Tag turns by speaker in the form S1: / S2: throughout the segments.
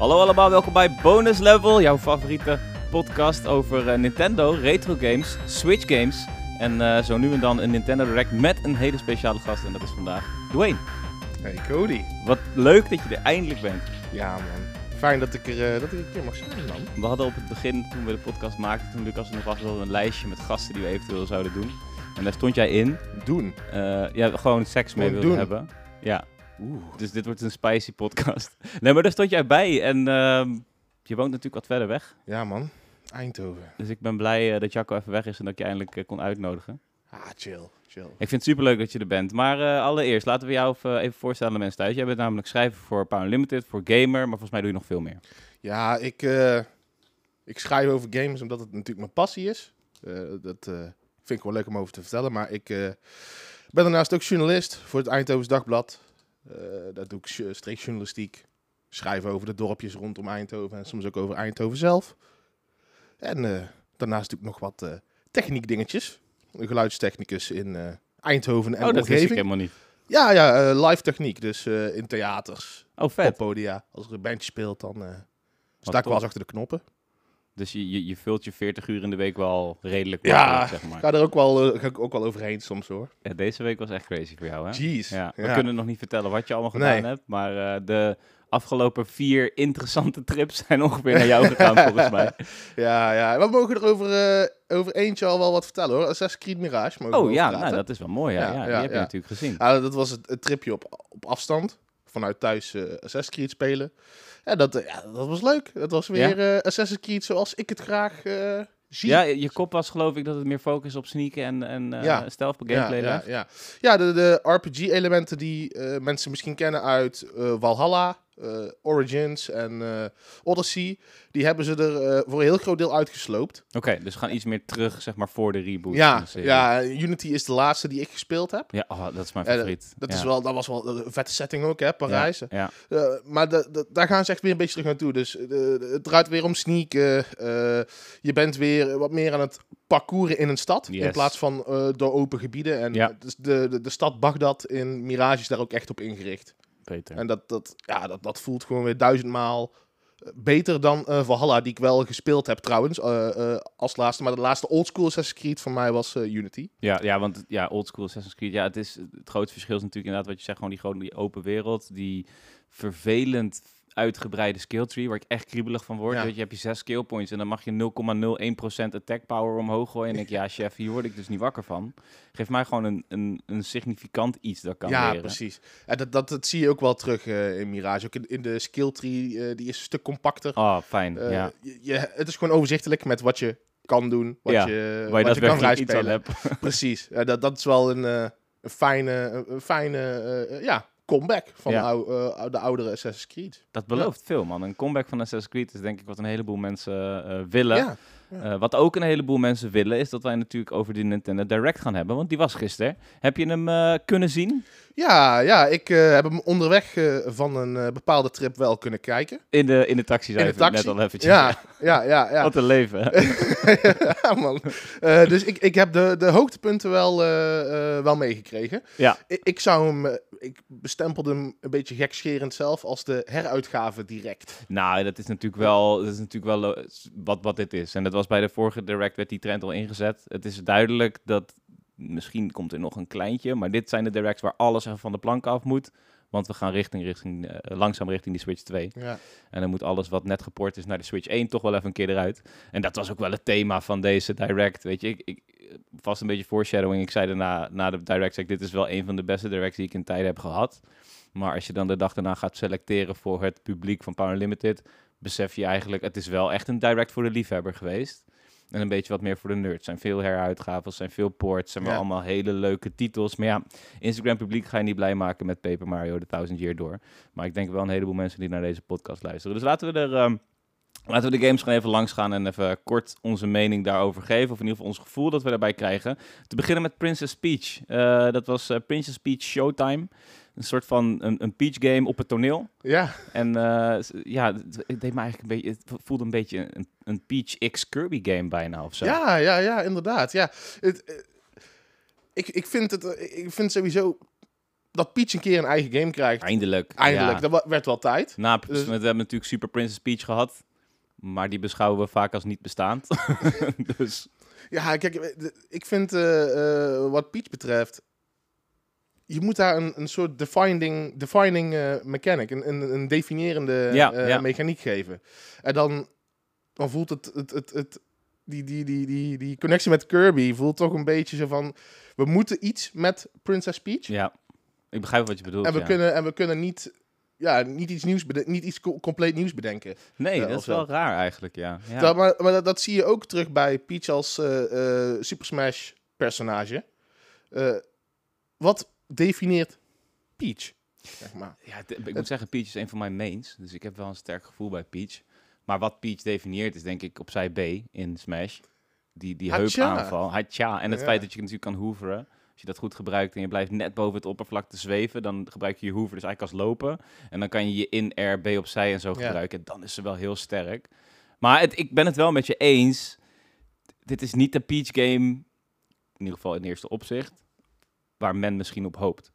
S1: Hallo allemaal, welkom bij Bonus Level, jouw favoriete podcast over eh, Nintendo, retro games, Switch games en eh, zo nu en dan een Nintendo Direct met een hele speciale gast en dat is vandaag Dwayne.
S2: Hey Cody.
S1: Wat leuk dat je er eindelijk bent.
S2: Ja man, fijn dat ik er, eh, dat ik een keer mag zijn man.
S1: We hadden op het begin, toen we de podcast maakten, toen Lucas er nog was, wel een lijstje met gasten die we eventueel zouden doen. En daar stond jij in.
S2: Doen.
S1: Ja, gewoon seks mee wilde hebben. Ja,
S2: Oeh.
S1: dus dit wordt een spicy podcast. Nee, maar daar stond jij bij en ehm, je woont natuurlijk wat verder weg.
S2: Ja man, Eindhoven.
S1: Dus ik ben blij eh, dat Jacco even weg is en dat je eindelijk eh, kon uitnodigen.
S2: Ah, chill, chill.
S1: Ik vind het superleuk dat je er bent. Maar eh, allereerst, laten we jou even, voorstellen aan de mensen thuis. Jij bent namelijk schrijver voor Power Limited, voor Gamer, maar volgens mij doe je nog veel meer.
S2: Ja, ik, ik schrijf over games omdat het natuurlijk mijn passie is. Dat vind ik wel leuk om over te vertellen. Maar ik ben daarnaast ook journalist voor het Eindhovens Dagblad. Eh daar doe ik streekjournalistiek. Schrijf over de dorpjes rondom Eindhoven en soms ook over Eindhoven zelf. En eh, daarnaast doe ik nog wat eh techniek dingetjes. Een geluidstechnicus in Eindhoven en
S1: oh, dat wist ik
S2: omgeving.
S1: helemaal niet.
S2: Ja, ja, live techniek. Dus in theaters,
S1: Oh, vet.
S2: poppodia. Als er een bandje speelt, dan sta ik wel eens achter de knoppen.
S1: Dus je, je, je vult je 40 uur in de week wel redelijk
S2: Ja,
S1: zeg maar.
S2: Ga er ook wel, eh, ga ik ook wel overheen soms hoor.
S1: Ja, deze week was echt crazy voor jou, hè?
S2: Jeez.
S1: Ja, we
S2: Ja.
S1: kunnen nog niet vertellen wat je allemaal gedaan
S2: Nee.
S1: hebt, maar eh, de afgelopen vier interessante trips zijn ongeveer naar jou gegaan, volgens mij.
S2: Ja, ja. We mogen er over, eh, over eentje al wel wat vertellen hoor. Assassin's Creed Mirage. Mogen
S1: Oh ja, nou, dat is wel mooi, ja.
S2: Ja,
S1: ja, die heb je natuurlijk gezien.
S2: Ja, dat was het, het tripje op, op afstand. Vanuit thuis eh Assassin's Creed spelen. Ja, dat, ja, dat was leuk. Dat was weer eh, Assassin's Creed zoals ik het graag eh, zie.
S1: Ja, je kop was geloof ik dat het meer focus op sneaken en, en eh
S2: Ja.
S1: stealth
S2: Ja,
S1: gameplay
S2: ja, ja. ja de, de RPG-elementen die mensen misschien kennen uit Valhalla, Origins en eh, Odyssey, die hebben ze er eh, voor een heel groot deel uitgesloopt.
S1: Oké, dus we gaan iets meer terug, zeg maar, voor de reboot
S2: Ja,
S1: de
S2: ja, Unity is de laatste die ik gespeeld heb.
S1: Ja, oh, dat is mijn
S2: Eh,
S1: favoriet.
S2: Dat,
S1: ja.
S2: is wel, dat was wel een vette setting ook, hè, Parijs.
S1: Ja, ja.
S2: Eh, maar de, de- daar gaan ze echt weer een beetje terug naartoe. Dus eh, het draait weer om sneaken. eh, je bent weer wat meer aan het parcouren in een stad. In plaats van eh, door open gebieden. En
S1: Ja.
S2: dus de, de, de stad Bagdad in Mirage is daar ook echt op ingericht.
S1: Beter.
S2: En dat, dat, ja, dat, dat voelt gewoon weer duizendmaal eh, beter dan eh, Valhalla, die ik wel gespeeld heb trouwens, eh, als laatste. Maar de laatste oldschool Assassin's Creed van mij was Unity.
S1: Ja, ja, want ja, oldschool Assassin's Creed, ja, het is het grote verschil is natuurlijk inderdaad wat je zegt, gewoon die, gewoon die open wereld, die vervelend uitgebreide skill tree, waar ik echt kriebelig van word.
S2: Ja.
S1: Weet je, heb je zes skill points en dan mag je 0,01% attack power omhoog gooien. En denk ik, ja, chef, hier word ik dus niet wakker van. Geef mij gewoon een, een, een significant iets dat kan
S2: ja,
S1: leren.
S2: precies. En dat, dat, dat zie je ook wel terug eh, in Mirage. Ook in, in de skill tree, eh, die is een stuk compacter.
S1: Oh, fijn.
S2: Eh,
S1: ja.
S2: je, je- het is gewoon overzichtelijk met wat je kan doen, wat
S1: Ja,
S2: je,
S1: Waar je
S2: wat je kan
S1: daadwerkelijk iets aan
S2: vrijspelen.
S1: hebt.
S2: Precies. Dat, dat is wel een, een fijne, een, fijne ja, comeback van
S1: Ja.
S2: ou- eh, de oudere Assassin's Creed.
S1: Dat belooft veel, man. Een comeback van Assassin's Creed is denk ik wat een heleboel mensen eh, willen.
S2: Ja,
S1: Eh, wat ook een heleboel mensen willen, is dat wij natuurlijk over die Nintendo Direct gaan hebben. Want die was gisteren. Heb je hem kunnen zien?
S2: Ja, ja ik eh, heb hem onderweg eh, van een eh, bepaalde trip wel kunnen kijken.
S1: In de, in de taxi, je
S2: taxi.
S1: net al eventjes.
S2: Ja, ja, ja. ja.
S1: Wat een leven.
S2: ja, man. Dus ik, ik heb de, de hoogtepunten wel, wel meegekregen.
S1: Ja.
S2: Ik, ik zou hem, ik bestempelde hem een beetje gekscherend zelf als de heruitgave direct.
S1: nou, dat is natuurlijk wel, dat is natuurlijk wel wat, wat dit is. En dat was bij de vorige Direct, werd die trend al ingezet. Het is duidelijk dat, misschien komt er nog een kleintje, maar dit zijn de Directs waar alles even van de plank af moet. Want we gaan richting, richting, eh, langzaam richting die Switch 2.
S2: Ja.
S1: En dan moet alles wat net geport is naar de Switch 1 toch wel even een keer eruit. En dat was ook wel het thema van deze Direct. Weet je, ik, ik, vast een beetje foreshadowing. Ik zei daarna, na de Direct, ik, dit is wel een van de beste Directs die ik in tijden heb gehad. Maar als je dan de dag daarna gaat selecteren voor het publiek van Power Limited, besef je eigenlijk, het is wel echt een Direct voor de liefhebber geweest. En een beetje wat meer voor de nerds. Er zijn veel heruitgaven, er zijn veel ports, zijn wel
S2: Ja.
S1: allemaal hele leuke titels. Maar ja, Instagram publiek ga je niet blij maken met Paper Mario The Thousand Year Door. Maar ik denk wel een heleboel mensen die naar deze podcast luisteren. Dus laten we er... ehm, Laten we de games gewoon even langs gaan en even kort onze mening daarover geven. Of in ieder geval ons gevoel dat we daarbij krijgen. Te beginnen met Princess Peach. Eh, dat was eh, Princess Peach Showtime. Een soort van een, een Peach game op het toneel.
S2: Ja,
S1: En s- ja, het deed me eigenlijk een beetje, het voelde een beetje een, een Peach X Kirby game bijna of zo.
S2: ja, ja, ja, inderdaad. Ja. Het, eh, ik, ik, vind het, eh, ik vind sowieso dat Peach een keer een eigen game krijgt.
S1: Eindelijk.
S2: Eindelijk,
S1: Ja.
S2: dat werd wel tijd.
S1: Na,
S2: Dus-
S1: we hebben natuurlijk Super Princess Peach gehad. Maar die beschouwen we vaak als niet bestaand. dus
S2: Ja, kijk, eh, ik vind wat Peach betreft, je moet daar een, een soort defining, defining mechanic, een, een, een definiërende
S1: Ja, ja.
S2: mechaniek geven. En dan, dan voelt het, het, het, het die, die, die, die, die connectie met Kirby voelt toch een beetje zo van, we moeten iets met Princess Peach.
S1: ja, ik begrijp wat je bedoelt.
S2: en, we
S1: ja.
S2: kunnen, en we kunnen niet, ja, niet iets nieuws niet iets co- compleet nieuws bedenken.
S1: Nee, dat is wel raar eigenlijk, ja. ja.
S2: Dat, maar maar dat, dat zie je ook terug bij Peach als eh, eh, Super Smash personage. Eh, wat definieert Peach? Zeg maar.
S1: Ja, ik moet zeggen, Peach is een van mijn mains. Dus ik heb wel een sterk gevoel bij Peach. Maar wat Peach definieert is denk ik opzij B in Smash. Die, die heupaanval. Hacha. En het
S2: Ja.
S1: feit dat je natuurlijk kan hoeveren. Als je dat goed gebruikt en je blijft net boven het oppervlak te zweven, dan gebruik je je hoever dus eigenlijk als lopen. En dan kan je je in-air, B opzij en zo
S2: Ja.
S1: gebruiken. En dan is ze wel heel sterk. Maar het, ik ben het wel met je eens. Dit is niet de Peach game, in ieder geval in eerste opzicht, waar men misschien op hoopt.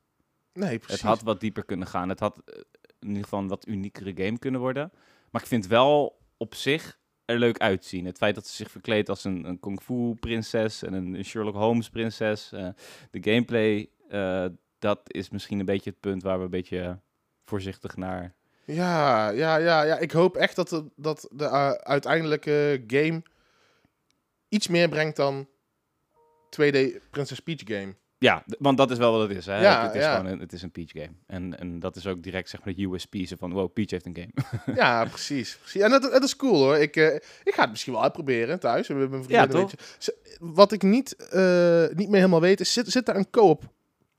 S2: Nee, precies.
S1: Het had wat dieper kunnen gaan. Het had eh, in ieder geval een wat uniekere game kunnen worden. Maar ik vind wel op zich er leuk uitzien. Het feit dat ze zich verkleedt als een, een kung fu prinses en een, Sherlock Holmes prinses. eh, de gameplay, eh, dat is misschien een beetje het punt waar we een beetje voorzichtig naar...
S2: Ja, ja, ja, ja. Ik hoop echt dat de, dat de eh, uiteindelijke game iets meer brengt dan 2D Princess Peach game.
S1: Ja, want dat is wel wat het is. Hè?
S2: Ja,
S1: het, is
S2: ja.
S1: gewoon een, het is een Peach game. En, en dat is ook direct zeg maar de USP van, wow, Peach heeft een game.
S2: ja, precies. precies. En dat, dat is cool hoor. Ik, eh, ik ga het misschien wel uitproberen thuis. Mijn
S1: Ja,
S2: Z- Wat ik niet, eh, niet meer helemaal weet is, zit, zit daar een co-op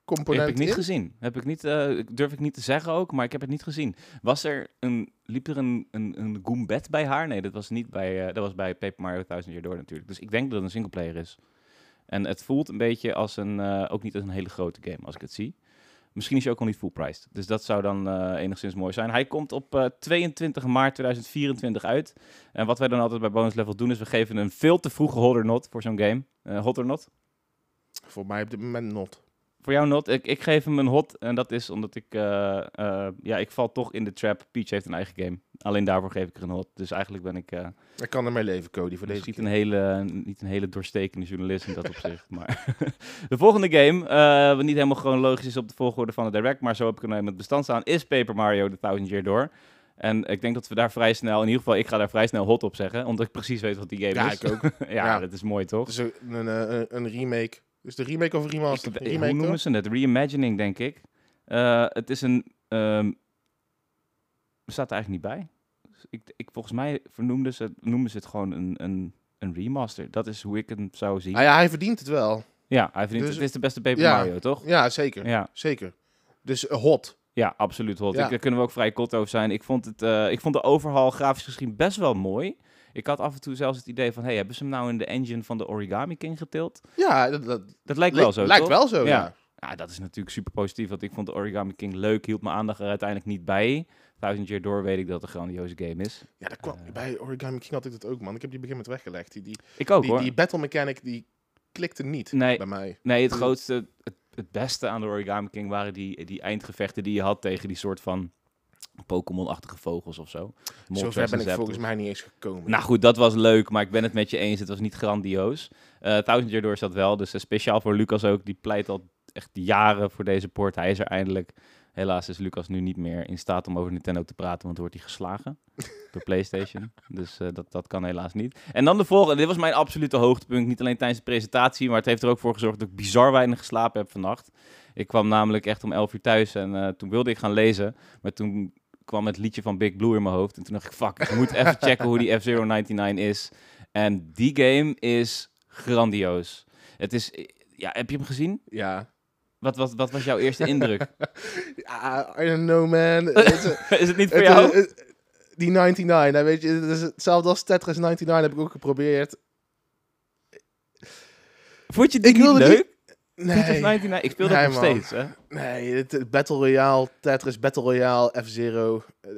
S2: component
S1: heb ik niet
S2: in?
S1: gezien. Heb ik niet, eh, durf ik niet te zeggen ook, maar ik heb het niet gezien. Was er een, liep er een, een, een Goombet bij haar? Nee, dat was niet bij, dat was bij Paper Mario Thousand Year Door natuurlijk. Dus ik denk dat het een singleplayer is. En het voelt een beetje als een, eh, ook niet als een hele grote game als ik het zie. Misschien is hij ook al niet full priced. Dus dat zou dan eh, enigszins mooi zijn. Hij komt op eh, 22 maart 2024 uit. En wat wij dan altijd bij Bonus Level doen, is we geven een veel te vroege hot or not voor zo'n game. Hot or not?
S2: Voor mij op dit moment not.
S1: Voor jou not. Ik, ik geef hem een hot. En dat is omdat ik... eh, eh, ja, ik val toch in de trap. Peach heeft een eigen game. Alleen daarvoor geef ik er een hot. Dus eigenlijk ben ik... eh
S2: Ik kan ermee leven, Cody, voor deze
S1: niet een, hele, niet een hele doorstekende journalist in dat opzicht. Maar de volgende game, wat niet helemaal chronologisch is op de volgorde van de direct, maar zo heb ik hem in het bestand staan, is Paper Mario The Thousand Year Door. En ik denk dat we daar vrij snel, in ieder geval ik ga daar vrij snel hot op zeggen, omdat ik precies weet wat die game
S2: Ja,
S1: is.
S2: ik ook.
S1: ja,
S2: Ja.
S1: dat is mooi toch?
S2: Een, een, een remake. Dus de remake of remaster?
S1: Ik-
S2: Een
S1: hoe
S2: remake,
S1: noemen
S2: toch?
S1: ze het? Reimagining, denk ik. Eh, het is een... ehm staat er eigenlijk niet bij. Ik, ik, volgens mij vernoemden ze, het- noemen ze het gewoon een, een, een remaster. Dat is hoe ik hem zou zien.
S2: Ah ja, hij verdient het wel.
S1: Ja, hij verdient,
S2: Dus-
S1: het is de beste Paper
S2: Ja.
S1: Mario, toch?
S2: Ja, zeker.
S1: Ja,
S2: Zeker. Dus eh, hot.
S1: ja absoluut. Hot.
S2: Ja.
S1: Ik, daar kunnen we ook vrij kort over zijn. Ik vond, het, eh, ik vond de overhaul grafisch gezien best wel mooi. Ik had af en toe zelfs het idee van... Hey, hebben ze hem nou in de engine van de Origami King getild?
S2: Ja, dat, dat
S1: Dat lijkt wel zo,
S2: lijkt
S1: toch?
S2: wel zo,
S1: Ja.
S2: ja.
S1: Ja, dat is natuurlijk super positief. Want ik vond de Origami King leuk. Hield mijn aandacht er uiteindelijk niet bij. Thousand Year Door weet ik dat het een grandioze game is.
S2: Ja, dat kwam,
S1: Eh.
S2: bij Origami King had ik dat ook, man. Ik heb die begin met weggelegd. Die, die,
S1: Ik ook
S2: die,
S1: hoor.
S2: die battle mechanic, die klikte niet
S1: Nee.
S2: bij mij.
S1: Nee, het grootste, het, het beste aan de Origami King waren die, die eindgevechten die je had tegen die soort van Pokémon-achtige vogels of zo.
S2: Zover
S1: en
S2: ben ik volgens mij niet eens gekomen.
S1: Nou goed, dat was leuk, maar ik ben het met je eens. Het was niet grandioos. Eh Thousand Year Door is dat wel, dus eh, speciaal voor Lucas ook. Die pleit al echt jaren voor deze port. Hij is er eindelijk. Helaas is Lucas nu niet meer in staat om over Nintendo te praten, want wordt hij geslagen door PlayStation. Dus eh, dat, dat kan helaas niet. En dan de volgende. Dit was mijn absolute hoogtepunt. Niet alleen tijdens de presentatie, maar het heeft er ook voor gezorgd dat ik bizar weinig geslapen heb vannacht. Ik kwam namelijk echt om 11 uur thuis en toen wilde ik gaan lezen. Maar toen kwam het liedje van Big Blue in mijn hoofd. En toen dacht ik, fuck, ik moet even checken hoe die F-Zero 99 is. En die game is grandioos. Het is, ja, heb je hem gezien?
S2: Ja.
S1: Wat, wat, wat was jouw eerste indruk?
S2: ja. I don't know, man. Is,
S1: het niet voor jou?
S2: die 99, hè, weet je, het is hetzelfde als Tetris 99 heb ik ook geprobeerd.
S1: Vond je die
S2: ik
S1: niet
S2: wilde
S1: leuk?
S2: Nee,
S1: Tetris 99? Ik speel dat nog
S2: man.
S1: steeds, hè?
S2: nee Battle Royale, Tetris, Battle Royale, F-Zero. eh,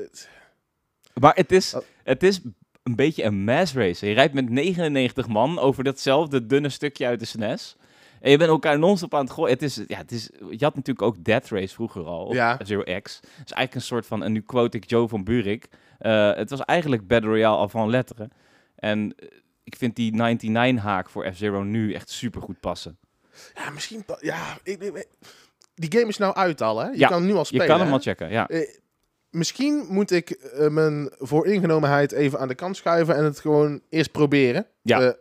S1: Maar het is,
S2: Oh.
S1: het is een beetje een mass race. Je rijdt met 99 man over datzelfde dunne stukje uit de SNES. En je bent elkaar non-stop aan het gooien. Het is, ja, het is, je had natuurlijk ook Death Race vroeger al, op
S2: Ja.
S1: Zero X. Het is eigenlijk een soort van, en nu quote ik Joe van Burik. eh, het was eigenlijk Battle Royale avant letteren. En eh, ik vind die 99-haak voor F-Zero nu echt super goed passen.
S2: Ja, misschien... Ja, ik, die game is nou uit al, hè? Je
S1: Ja,
S2: kan hem nu al
S1: Je
S2: spelen,
S1: kan hem al checken, ja.
S2: Eh, misschien moet ik eh, mijn vooringenomenheid even aan de kant schuiven en het gewoon eerst proberen.
S1: Ja.
S2: Eh,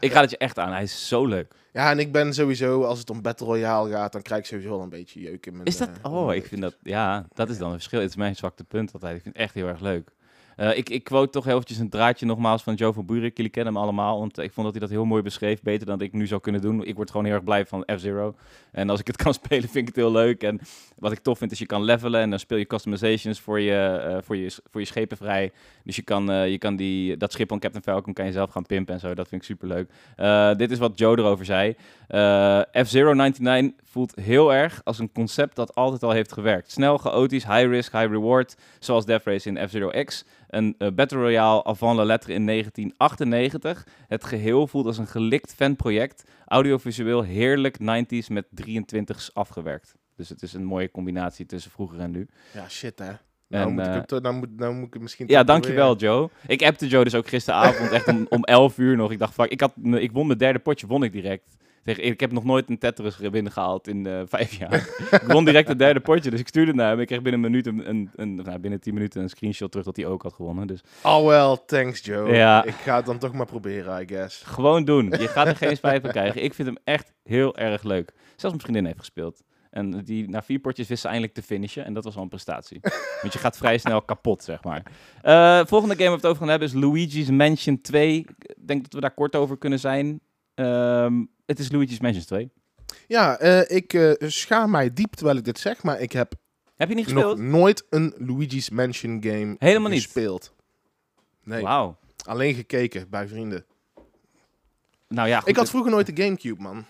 S1: Ik raad het je echt aan, hij is zo leuk.
S2: ja, en ik ben sowieso, als het om Battle Royale gaat, dan krijg ik sowieso wel een beetje jeuk in mijn...
S1: Is dat?
S2: eh,
S1: Oh, ik vind dat. Ja, dat is dan een verschil. Het is mijn zwakte punt altijd. Ik vind het echt heel erg leuk. Eh, ik, ik quote toch eventjes een draadje nogmaals van Joe van Buurik. Jullie kennen hem allemaal, want ik vond dat hij dat heel mooi beschreef. Beter dan ik nu zou kunnen doen. Ik word gewoon heel erg blij van F-Zero. En als ik het kan spelen, vind ik het heel leuk. En wat ik tof vind, is je kan levelen. En dan speel je customizations voor je, eh, voor je, voor je schepen vrij. Dus je kan, eh, je kan die, dat schip van Captain Falcon kan je zelf gaan pimpen en zo. Dat vind ik super leuk. dit is wat Joe erover zei. Eh, F-Zero 99 voelt heel erg als een concept dat altijd al heeft gewerkt. Snel, chaotisch, high risk, high reward. Zoals Death Race in F-Zero X. Een eh, Battle Royale avant la lettre in 1998. Het geheel voelt als een gelikt fanproject. Audiovisueel heerlijk 90s met 23's afgewerkt. Dus het is een mooie combinatie tussen vroeger en nu.
S2: Ja, shit, hè. Nou,
S1: En,
S2: moet ik
S1: eh,
S2: toch- nou, moet, nou moet ik misschien...
S1: Ja, dankjewel. Joe. Ik appte Joe dus ook gisteravond echt om, om 11 uur nog. Ik dacht, fuck, ik, had, ik won mijn derde potje, won ik direct. Ik heb nog nooit een Tetris binnengehaald in eh, vijf jaar. ik won direct het derde potje, dus ik stuurde naar hem. Ik kreeg binnen een minuut, een, een, een- nou, binnen 10 minuten een screenshot terug dat hij ook had gewonnen. Dus
S2: Oh well, thanks Joe.
S1: Ja.
S2: Ik ga het dan toch maar proberen, I guess.
S1: gewoon doen. Je gaat er geen spijt van krijgen. Ik vind hem echt heel erg leuk. Zelfs mijn vriendin heeft gespeeld. En die, na vier potjes wist ze eindelijk te finishen. En dat was al een prestatie. Want je gaat vrij snel kapot, zeg maar. Eh, volgende game waar we het over gaan hebben is Luigi's Mansion 2. Ik denk dat we daar kort over kunnen zijn. Ehm, het is Luigi's Mansion 2.
S2: Ja, eh, ik eh, schaam mij diep terwijl ik dit zeg, maar ik heb
S1: Heb je niet
S2: nog
S1: gespeeld?
S2: nooit een Luigi's Mansion game
S1: Helemaal niet?
S2: gespeeld. Nee,
S1: Wauw.
S2: alleen gekeken bij vrienden.
S1: Nou ja, goed,
S2: ik had vroeger nooit de Gamecube, man. Ik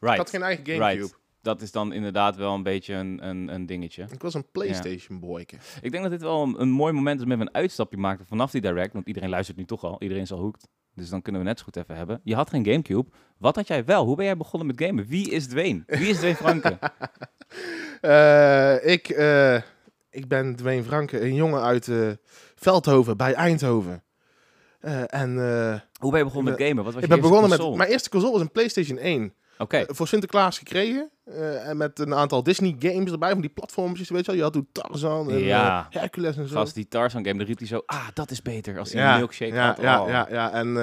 S1: right.
S2: had geen eigen Gamecube.
S1: Right. Dat is dan inderdaad wel een beetje een, een, een dingetje.
S2: Ik was een PlayStation boyke.
S1: Ik denk dat dit wel een, een mooi moment is met een uitstapje maken vanaf die direct. Want iedereen luistert nu toch al. Iedereen is al hooked. Dus dan kunnen we net zo goed even hebben. Je had geen Gamecube. Wat had jij wel? Hoe ben jij begonnen met gamen? Wie is Dwayne? Wie is Dwayne Franke?
S2: Eh, ik, eh, ik ben Dwayne Franke, een jongen uit eh, Veldhoven bij Eindhoven. En
S1: Hoe ben je begonnen
S2: Ik
S1: met gamen? Wat was
S2: ik
S1: je
S2: ben
S1: eerste
S2: begonnen met... Mijn eerste console was een PlayStation 1.
S1: Oké.
S2: Voor Sinterklaas gekregen. Eh, en met een aantal Disney games erbij, van die platforms, weet je wel. Je had toen Tarzan en
S1: Ja.
S2: eh, Hercules en zo.
S1: Gast, die Tarzan game, daar riep hij zo... Ah, dat is beter als hij
S2: ja,
S1: een milkshake
S2: ja,
S1: had.
S2: ja,
S1: Oh.
S2: ja, ja. En eh,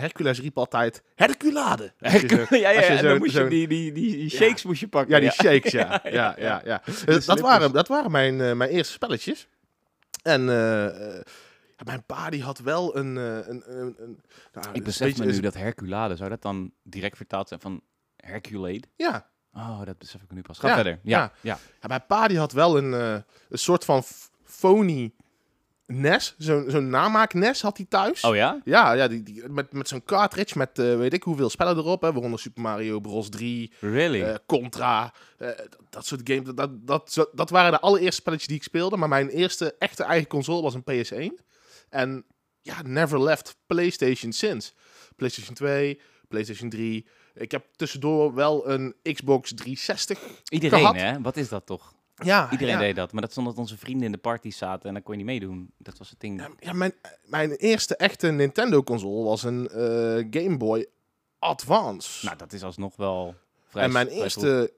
S2: Hercules riep altijd Herculade.
S1: Ja, ja,
S2: je
S1: en dan
S2: zo-
S1: moest je die, die, die, shakes moest je pakken.
S2: Ja, die shakes, ja. ja,
S1: ja,
S2: ja, ja, Eh, dat, waren, dat waren mijn, mijn eerste spelletjes. En ja, mijn pa die had wel een... een, een, een nou,
S1: Ik besef me nu dat Herculade, zou dat dan direct vertaald zijn van Herculade?
S2: Ja,
S1: Oh, dat besef ik nu pas. Ga
S2: Ja,
S1: verder. Ja,
S2: ja.
S1: ja.
S2: Ja, mijn pa die had wel een, eh, een soort van phony NES. Zo'n zo'n namaak NES had hij thuis.
S1: Oh ja?
S2: Ja, ja die, die, met, met zo'n cartridge met eh, weet ik hoeveel spellen erop. Hè, waaronder Super Mario Bros. 3,
S1: Really?
S2: eh, Contra. dat, dat soort games. Dat, dat, dat, zo- dat waren de allereerste spelletjes die ik speelde. Maar mijn eerste echte eigen console was een PS1. En ja, never left PlayStation sinds. PlayStation 2, PlayStation 3. Ik heb tussendoor wel een Xbox 360
S1: Iedereen,
S2: gehad.
S1: hè? Wat is dat toch?
S2: Ja,
S1: Iedereen
S2: ja.
S1: deed dat. Maar dat stond dat onze vrienden in de party zaten en dan kon je niet meedoen. Dat was het ding.
S2: Ja, ja, mijn, mijn eerste echte Nintendo-console was een eh, Game Boy Advance.
S1: Nou, dat is alsnog wel vrij
S2: en mijn
S1: vrij
S2: eerste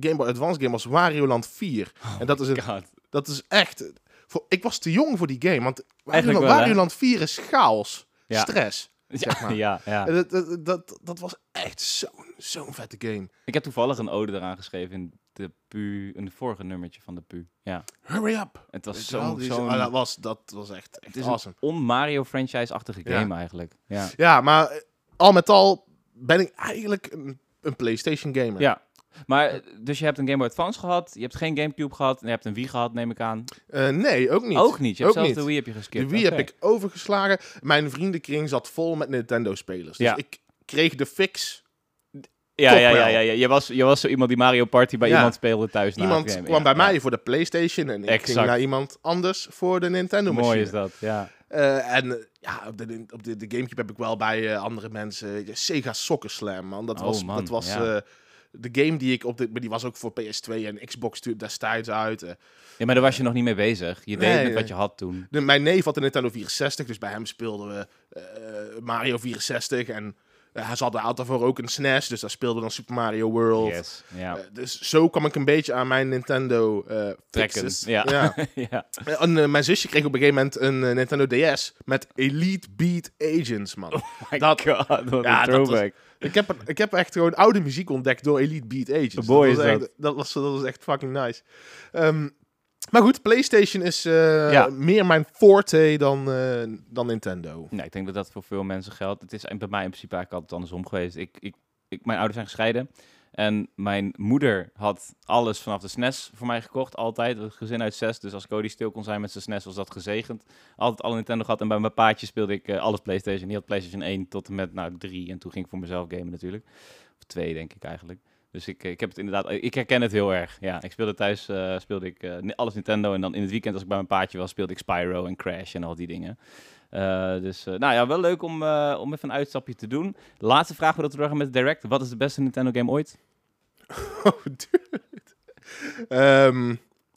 S2: Game Boy Advance game was Wario Land 4. en dat is,
S1: God.
S2: dat is echt... Voor, ik was te jong voor die game, want Wario, Land-
S1: wel?
S2: Wario Land 4 is chaos,
S1: Ja.
S2: stress. Zeg maar.
S1: Ja, ja.
S2: Dat, dat, dat, dat was echt zo'n zo'n vette game.
S1: Ik heb toevallig een ode eraan geschreven in de pu, in het vorige nummertje van de pu. Ja.
S2: Hurry up!
S1: Het was zo'n
S2: ah, dat, was, dat was echt, echt
S1: het is
S2: awesome.
S1: een on-Mario franchise-achtige
S2: Ja.
S1: game eigenlijk. Ja.
S2: Ja, maar eh, al met al ben ik eigenlijk een, een PlayStation gamer.
S1: ja. Maar, eh, dus je hebt een Game Boy Advance gehad, je hebt geen Gamecube gehad en je hebt een Wii gehad, neem ik aan.
S2: Eh, nee, ook niet.
S1: Ook niet. Je hebt
S2: Ook
S1: zelfs
S2: niet.
S1: de Wii heb je geskipt.
S2: De Wii heb ik overgeslagen. Mijn vriendenkring zat vol met Nintendo-spelers. Dus
S1: Ja.
S2: ik kreeg de fix.
S1: Ja, ja, ja, ja, ja. Je, was, je was zo iemand die Mario Party bij
S2: Ja.
S1: iemand speelde thuis na
S2: iemand kwam
S1: Ja,
S2: bij mij voor de PlayStation en ik ging naar iemand anders voor de Nintendo-machine.
S1: Mooi is dat, ja.
S2: Eh, en ja, op de, op de, de Gamecube heb ik wel bij andere mensen Sega Soccer Slam, man. Dat
S1: Oh,
S2: was,
S1: man,
S2: dat was. De game die ik op de, maar die was ook voor PS2 en Xbox destijds uit. eh.
S1: Ja, maar daar was je nog niet mee bezig. Je deed
S2: Nee,
S1: met
S2: nee.
S1: wat je had toen.
S2: De, mijn neef had een Nintendo 64, dus bij hem speelden we eh, Mario 64 en eh, hij zat er voor ook een SNES, dus daar speelde dan Super Mario World.
S1: Yes. Ja.
S2: Dus zo kwam ik een beetje aan mijn Nintendo
S1: Trekken.
S2: fixes.
S1: Ja.
S2: ja.
S1: ja.
S2: En mijn zusje kreeg op een gegeven moment een Nintendo DS met Elite Beat Agents, man.
S1: My
S2: Dat-
S1: god, wat
S2: Ja,
S1: een
S2: dat was-. Ik, heb, ik heb echt gewoon oude muziek ontdekt door Elite Beat Agents. Dat, was echt,
S1: dat.
S2: dat, was, dat was echt fucking nice. Ehm, maar goed, PlayStation is eh,
S1: Ja.
S2: meer mijn forte dan, eh, dan Nintendo.
S1: Nee, ik denk dat dat voor veel mensen geldt. Het is bij mij in principe eigenlijk altijd andersom geweest. Ik, ik, ik, mijn ouders zijn gescheiden. En mijn moeder had alles vanaf de SNES voor mij gekocht. Altijd. Het gezin uit zes. Dus als Cody stil kon zijn met zijn SNES, was dat gezegend. Altijd alle Nintendo gehad. En bij mijn paatje speelde ik eh, alles PlayStation. Die had PlayStation 1 tot en met nou, 3. En toen ging ik voor mezelf gamen natuurlijk. Of 2 denk ik eigenlijk. Dus ik, ik heb het inderdaad, ik herken het heel erg. Ja, ik speelde thuis, eh, speelde ik eh, alles Nintendo en dan in het weekend als ik bij mijn paatje was, speelde ik Spyro en Crash en al die dingen. Eh, dus eh, nou ja, wel leuk om, eh, om even een uitstapje te doen. Laatste vraag voordat we doorgaan met Direct. Wat is de beste Nintendo game ooit?
S2: Oh, dude. Ehm,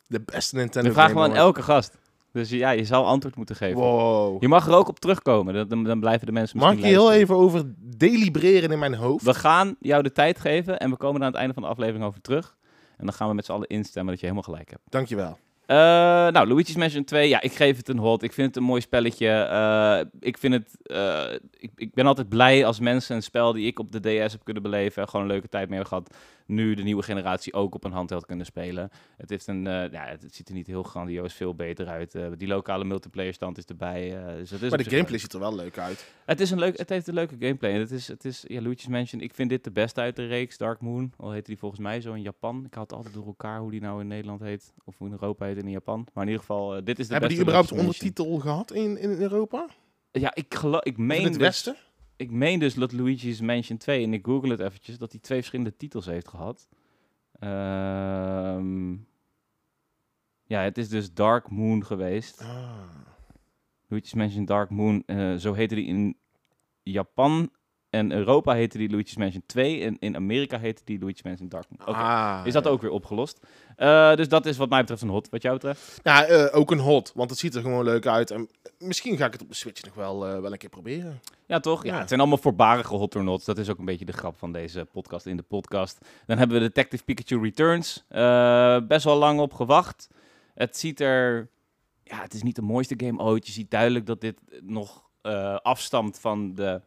S2: de beste Nintendo game
S1: aan
S2: ooit.
S1: elke gast. Dus ja, je zal antwoord moeten geven.
S2: Wow.
S1: Je mag er ook op terugkomen, dan, dan, blijven de mensen
S2: Mag ik
S1: misschien
S2: heel even over delibereren in mijn hoofd?
S1: We gaan jou de tijd geven en we komen er aan het einde van de aflevering over terug. En dan gaan we met z'n allen instemmen dat je helemaal gelijk hebt.
S2: Dankjewel.
S1: Eh, nou, Luigi's Mansion 2, ja, ik geef het een hot. Ik vind het een mooi spelletje. Eh, ik vind het... eh, ik, ik ben altijd blij als mensen een spel die ik op de DS heb kunnen beleven... gewoon een leuke tijd mee hebben gehad... nu de nieuwe generatie ook op een handheld kunnen spelen. Het, heeft een, eh, ja, het, ziet er niet heel grandioos veel beter uit. Eh, die lokale multiplayer stand is erbij. eh, dus het is
S2: Maar de gameplay ziet er wel leuk uit.
S1: het, is een leuk, het heeft een leuke gameplay. En het is, het is ja, Luigi's Mansion. Ik vind dit de beste uit de reeks. Dark Moon. Al heette die volgens mij zo in Japan. Ik had altijd door elkaar hoe die nou in Nederland heet. Of hoe in Europa heet en in Japan. Maar in ieder geval, dit is de
S2: Hebben die
S1: beste
S2: überhaupt
S1: Luigi's Mansion.
S2: ondertitel gehad in, in Europa?
S1: Ja, ik, geloof, ik,
S2: Of in
S1: meen
S2: het
S1: dus,
S2: Westen?
S1: Ik meen dus dat Luigi's Mansion 2, en ik google het eventjes, dat hij twee verschillende titels heeft gehad. Ehm, ja, het is dus Dark Moon geweest.
S2: Ah.
S1: Luigi's Mansion Dark Moon, eh, zo heette die in Japan. En Europa heette die Luigi's Mansion 2. En in Amerika heette die Luigi's Mansion Dark Moon.
S2: Ah,
S1: Is dat
S2: ja.
S1: ook weer opgelost? Eh, dus dat is wat mij betreft een hot. Wat jou betreft?
S2: Ja, eh, ook een hot, want het ziet er gewoon leuk uit. En misschien ga ik het op de Switch nog wel, eh, wel een keer proberen.
S1: Ja, toch? Ja.
S2: Ja.
S1: het zijn allemaal voorbarige hot or nots. Dat is ook een beetje de grap van deze podcast in de podcast. Dan hebben we Detective Pikachu Returns. Best wel lang op gewacht. Het ziet er... Ja, het is niet de mooiste game ooit. Je ziet duidelijk dat dit nog afstamt van de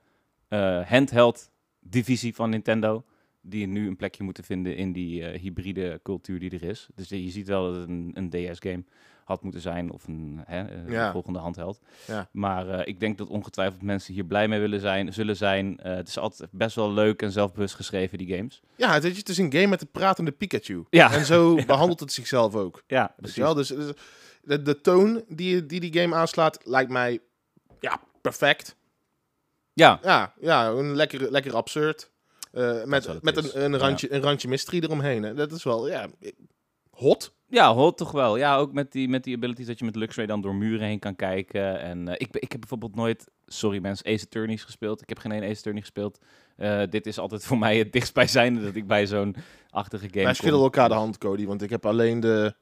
S1: eh, handheld divisie van Nintendo. Die nu een plekje moeten vinden in die eh, hybride cultuur die er is. Dus je ziet wel dat het een, een DS-game had moeten zijn. Of een, hè, eh,
S2: Ja.
S1: volgende handheld.
S2: Ja.
S1: Maar ik denk dat ongetwijfeld mensen hier blij mee willen zijn, zullen zijn. Het is altijd best wel leuk en zelfbewust geschreven, die games.
S2: Ja, het is, het is een game met een pratende Pikachu.
S1: Ja,
S2: En zo behandelt het zichzelf ook.
S1: ja precies.
S2: wel? Dus, dus de, de toon die, die die game aanslaat, lijkt mij ja, perfect.
S1: Ja,
S2: Ja, ja een lekker, lekker absurd. Eh, met met
S1: is.
S2: een, een, randje, een randje mystery eromheen. hè. Dat is wel, ja, hot.
S1: ja, hot toch wel. Ja, ook met die, met die abilities dat je met Luxray dan door muren heen kan kijken. En eh, ik, ik heb bijvoorbeeld nooit, sorry mensen, Ace Attorneys gespeeld. Ik heb geen één Ace Attorney gespeeld. Eh, dit is altijd voor mij het dichtstbijzijnde dat ik bij zo'n achtige game
S2: Wij
S1: kom.
S2: elkaar de hand, Cody. Want ik heb alleen de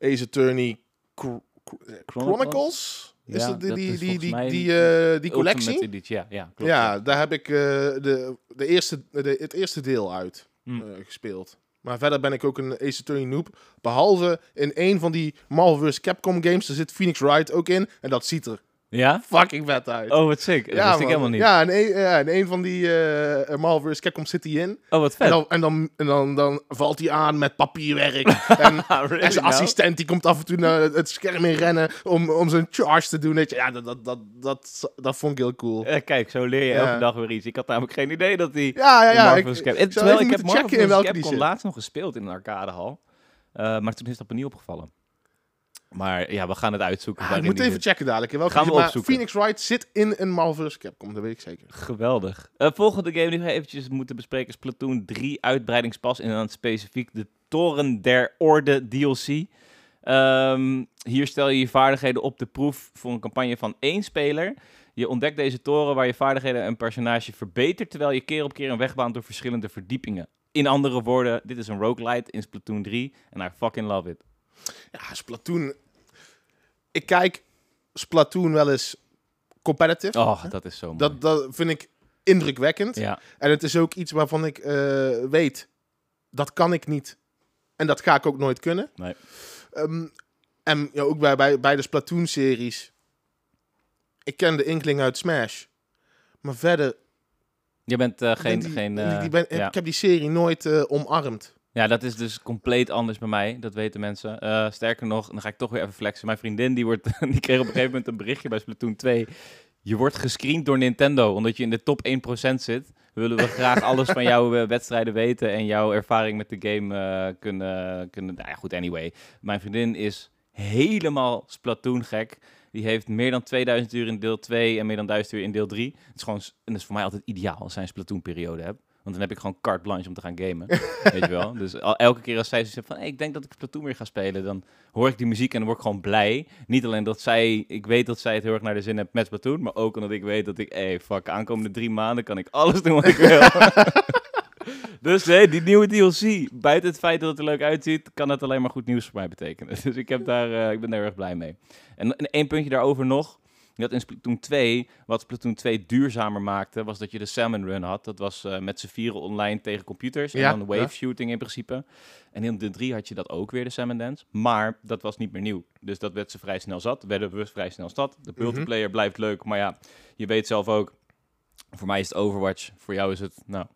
S2: Ace Attorney Chro- Chro- Chronicles. Is dat die, die, die, die, die, eh, die collectie?
S1: Ja, ja, klopt.
S2: Ja, daar heb ik eh, de, de eerste, de, het eerste deel uit
S1: Hm.
S2: eh, gespeeld. Maar verder ben ik ook een Ace Attorney noob. Behalve in een van die Marvel vs. Capcom games, daar zit Phoenix Wright ook in. En dat ziet er
S1: Ja?
S2: fucking vet uit.
S1: Oh, wat sick. Dat wist ik
S2: man.
S1: helemaal niet.
S2: Ja, in een, ja, een van die eh Marvel vs. Capcom zit hij in.
S1: Oh, wat
S2: En,
S1: vet.
S2: dan, en, dan, en dan, dan valt hij aan met papierwerk. en,
S1: Ah, really
S2: en zijn
S1: now?
S2: assistent die komt af en toe naar het scherm in rennen om, om zijn charge te doen. Weet je. Ja, dat, dat, dat, dat, dat vond ik heel cool.
S1: Eh, kijk, zo leer je
S2: Ja.
S1: elke dag weer iets. Ik had namelijk geen idee dat die
S2: Ja, ja, ja.
S1: Marvel
S2: ik-
S1: vs. Cap-
S2: ik
S1: En
S2: zou
S1: Terwijl ik heb Marvel vs. Capcom laatst nog gespeeld in een arcadehal. Eh maar toen is dat me niet opgevallen. Maar ja, we gaan het uitzoeken.
S2: Ah, ik moet even
S1: zit.
S2: checken dadelijk. in Welke
S1: Gaan we opzoeken.
S2: Maar Phoenix Wright zit in een Marvel vs. Capcom, dat weet ik zeker.
S1: Geweldig. Eh, volgende game die we eventjes moeten bespreken is Platoon 3 uitbreidingspas. En dan specifiek de Toren der Orde DLC. Ehm, hier stel je je vaardigheden op de proef voor een campagne van één speler. Je ontdekt deze toren waar je vaardigheden en personage verbetert, terwijl je keer op keer een weg baant door verschillende verdiepingen. In andere woorden, dit is een roguelite in Splatoon 3 en I fucking love it.
S2: Ja, Splatoon. Ik kijk Splatoon wel eens competitive.
S1: Oh, dat is zo mooi.
S2: Dat, dat vind ik indrukwekkend.
S1: ja.
S2: En het is ook iets waarvan ik eh, weet, dat kan ik niet. En dat ga ik ook nooit kunnen.
S1: Nee.
S2: Ehm, en ja, ook bij, bij, bij de Splatoon-series. Ik ken de inkling uit Smash. Maar verder,
S1: Je bent eh, geen...
S2: die,
S1: geen
S2: die ben,
S1: ja.
S2: ik heb die serie nooit omarmd.
S1: Ja, dat is dus compleet anders bij mij. Dat weten mensen. Eh, sterker nog, dan ga ik toch weer even flexen. Mijn vriendin die, wordt, die kreeg op een gegeven moment een berichtje bij Splatoon 2. Je wordt gescreend door Nintendo, omdat je in de top 1% zit. Willen we graag alles van jouw eh, wedstrijden weten en jouw ervaring met de game eh, kunnen, kunnen... Nou ja, goed, anyway. Mijn vriendin is helemaal Splatoon gek. Die heeft meer dan 2000 uur in deel 2 en meer dan 1000 uur in deel 3. Het is gewoon, en dat is voor mij altijd ideaal als zij een Splatoon periode heb. Want dan heb ik gewoon carte blanche om te gaan gamen. weet je wel? Dus al, elke keer als zij zegt van, hey, ik denk dat ik Splatoon weer ga spelen, dan hoor ik die muziek en dan word ik gewoon blij. Niet alleen dat zij, ik weet dat zij het heel erg naar de zin heeft met Splatoon, maar ook omdat ik weet dat ik, hey, fuck, aankomende drie maanden kan ik alles doen wat ik wil. dus nee, die nieuwe DLC, buiten het feit dat het er leuk uitziet, kan het alleen maar goed nieuws voor mij betekenen. Dus ik, heb daar, eh, ik ben daar erg blij mee. En, en één puntje daarover nog. Had in Splatoon 2, wat Splatoon 2 duurzamer maakte, was dat je de Salmon Run had. Dat was eh, met z'n vieren online tegen computers en
S2: Ja,
S1: dan wave
S2: ja.
S1: shooting in principe. En in de 3 had je dat ook weer, de Salmon Dance. Maar dat was niet meer nieuw. Dus dat werd ze vrij snel zat. Werden we vrij snel zat. De
S2: Mhm.
S1: multiplayer blijft leuk, maar ja, je weet zelf ook. Voor mij is het Overwatch. Voor jou is het, nou,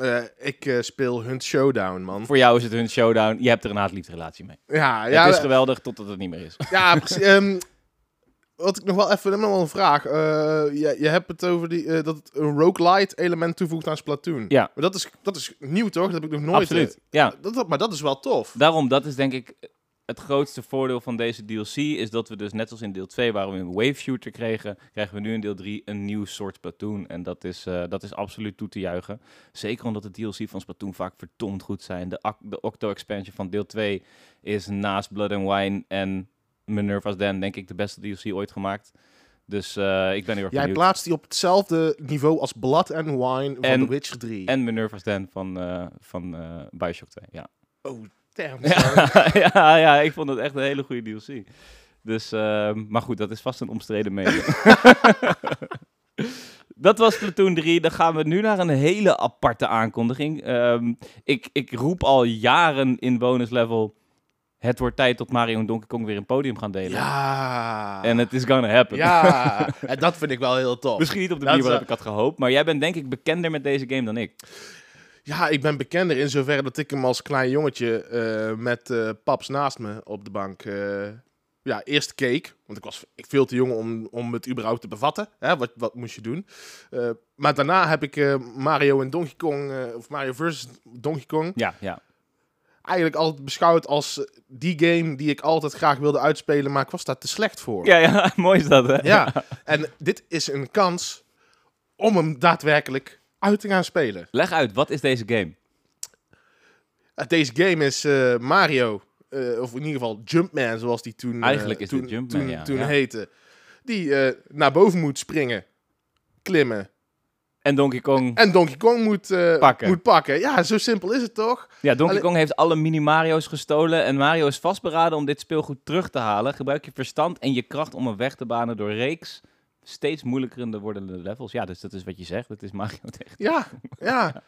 S2: Eh, ik eh, speel Hunt Showdown, man.
S1: voor jou is het hun showdown. Je hebt er een haat-liefde relatie mee.
S2: Ja, ja,
S1: het is geweldig totdat het niet meer is.
S2: ja precies. Ehm, wat ik nog wel even, nog wel een vraag. Eh, je, je hebt het over die, eh, dat het een roguelite element toevoegt aan Splatoon.
S1: Ja.
S2: Maar dat is, dat is nieuw, toch? Dat heb ik nog nooit...
S1: Absoluut.
S2: eh,
S1: Ja,
S2: dat, dat- maar dat is wel tof.
S1: Daarom, dat is denk ik het grootste voordeel van deze DLC. Is dat we dus net als in deel 2, waar we een wave shooter kregen, krijgen we nu in deel 3 een nieuw soort Splatoon. En dat is, dat is absoluut toe te juichen. Zeker omdat de DLC van Splatoon vaak verdomd goed zijn. De, de Octo-expansion van deel 2 is naast Blood and Wine en Minerva's Den, denk ik, de beste DLC ooit gemaakt. Dus eh, ik ben heel erg
S2: Jij
S1: benieuwd.
S2: plaatst die op hetzelfde niveau als Blood and Wine van
S1: En-
S2: The Witcher 3.
S1: En Minerva's Den van, eh van eh Bioshock 2, ja.
S2: Oh, damn.
S1: Ja, ja, ja, ik vond het echt een hele goede DLC. Dus, ehm, maar goed, dat is vast een omstreden mening. dat was Platoon 3. Dan gaan we nu naar een hele aparte aankondiging. Ehm, ik, ik roep al jaren in bonus level... Het wordt tijd tot Mario en Donkey Kong weer een podium gaan delen.
S2: Ja.
S1: En het is gonna happen.
S2: Ja, en dat vind ik wel heel tof.
S1: Misschien niet op de manier waarop ik had gehoopt. Maar jij bent denk ik bekender met deze game dan ik.
S2: Ja, ik ben bekender in zoverre dat ik hem als klein jongetje eh, met eh, paps naast me op de bank eh, ja, eerst keek. Want ik was ik veel te jong om, om het überhaupt te bevatten. Hè? Wat, wat moest je doen? Maar daarna heb ik Mario en Donkey Kong, of Mario versus Donkey Kong,
S1: Ja, ja.
S2: Eigenlijk altijd beschouwd als die game die ik altijd graag wilde uitspelen, maar ik was daar te slecht voor.
S1: Ja, ja, mooi is dat, hè?
S2: Ja, en dit is een kans om hem daadwerkelijk uit te gaan spelen.
S1: Leg uit, wat is deze game?
S2: Uh, Deze game is eh, Mario, eh, of in ieder geval Jumpman, zoals die toen, eh,
S1: Eigenlijk is
S2: toen,
S1: Jumpman,
S2: toen,
S1: ja,
S2: toen
S1: ja.
S2: heette. Die eh, naar boven moet springen, klimmen
S1: En Donkey Kong
S2: en Donkey Kong moet, eh,
S1: Pakken.
S2: moet pakken. Ja, zo simpel is het toch?
S1: Ja, Donkey Kong heeft alle mini-Mario's gestolen en Mario is vastberaden om dit speelgoed terug te halen. Gebruik je verstand en je kracht om een weg te banen door reeks steeds moeilijker wordende levels. Ja, dus dat is wat je zegt. Het is Mario tegen.
S2: Ja, ja.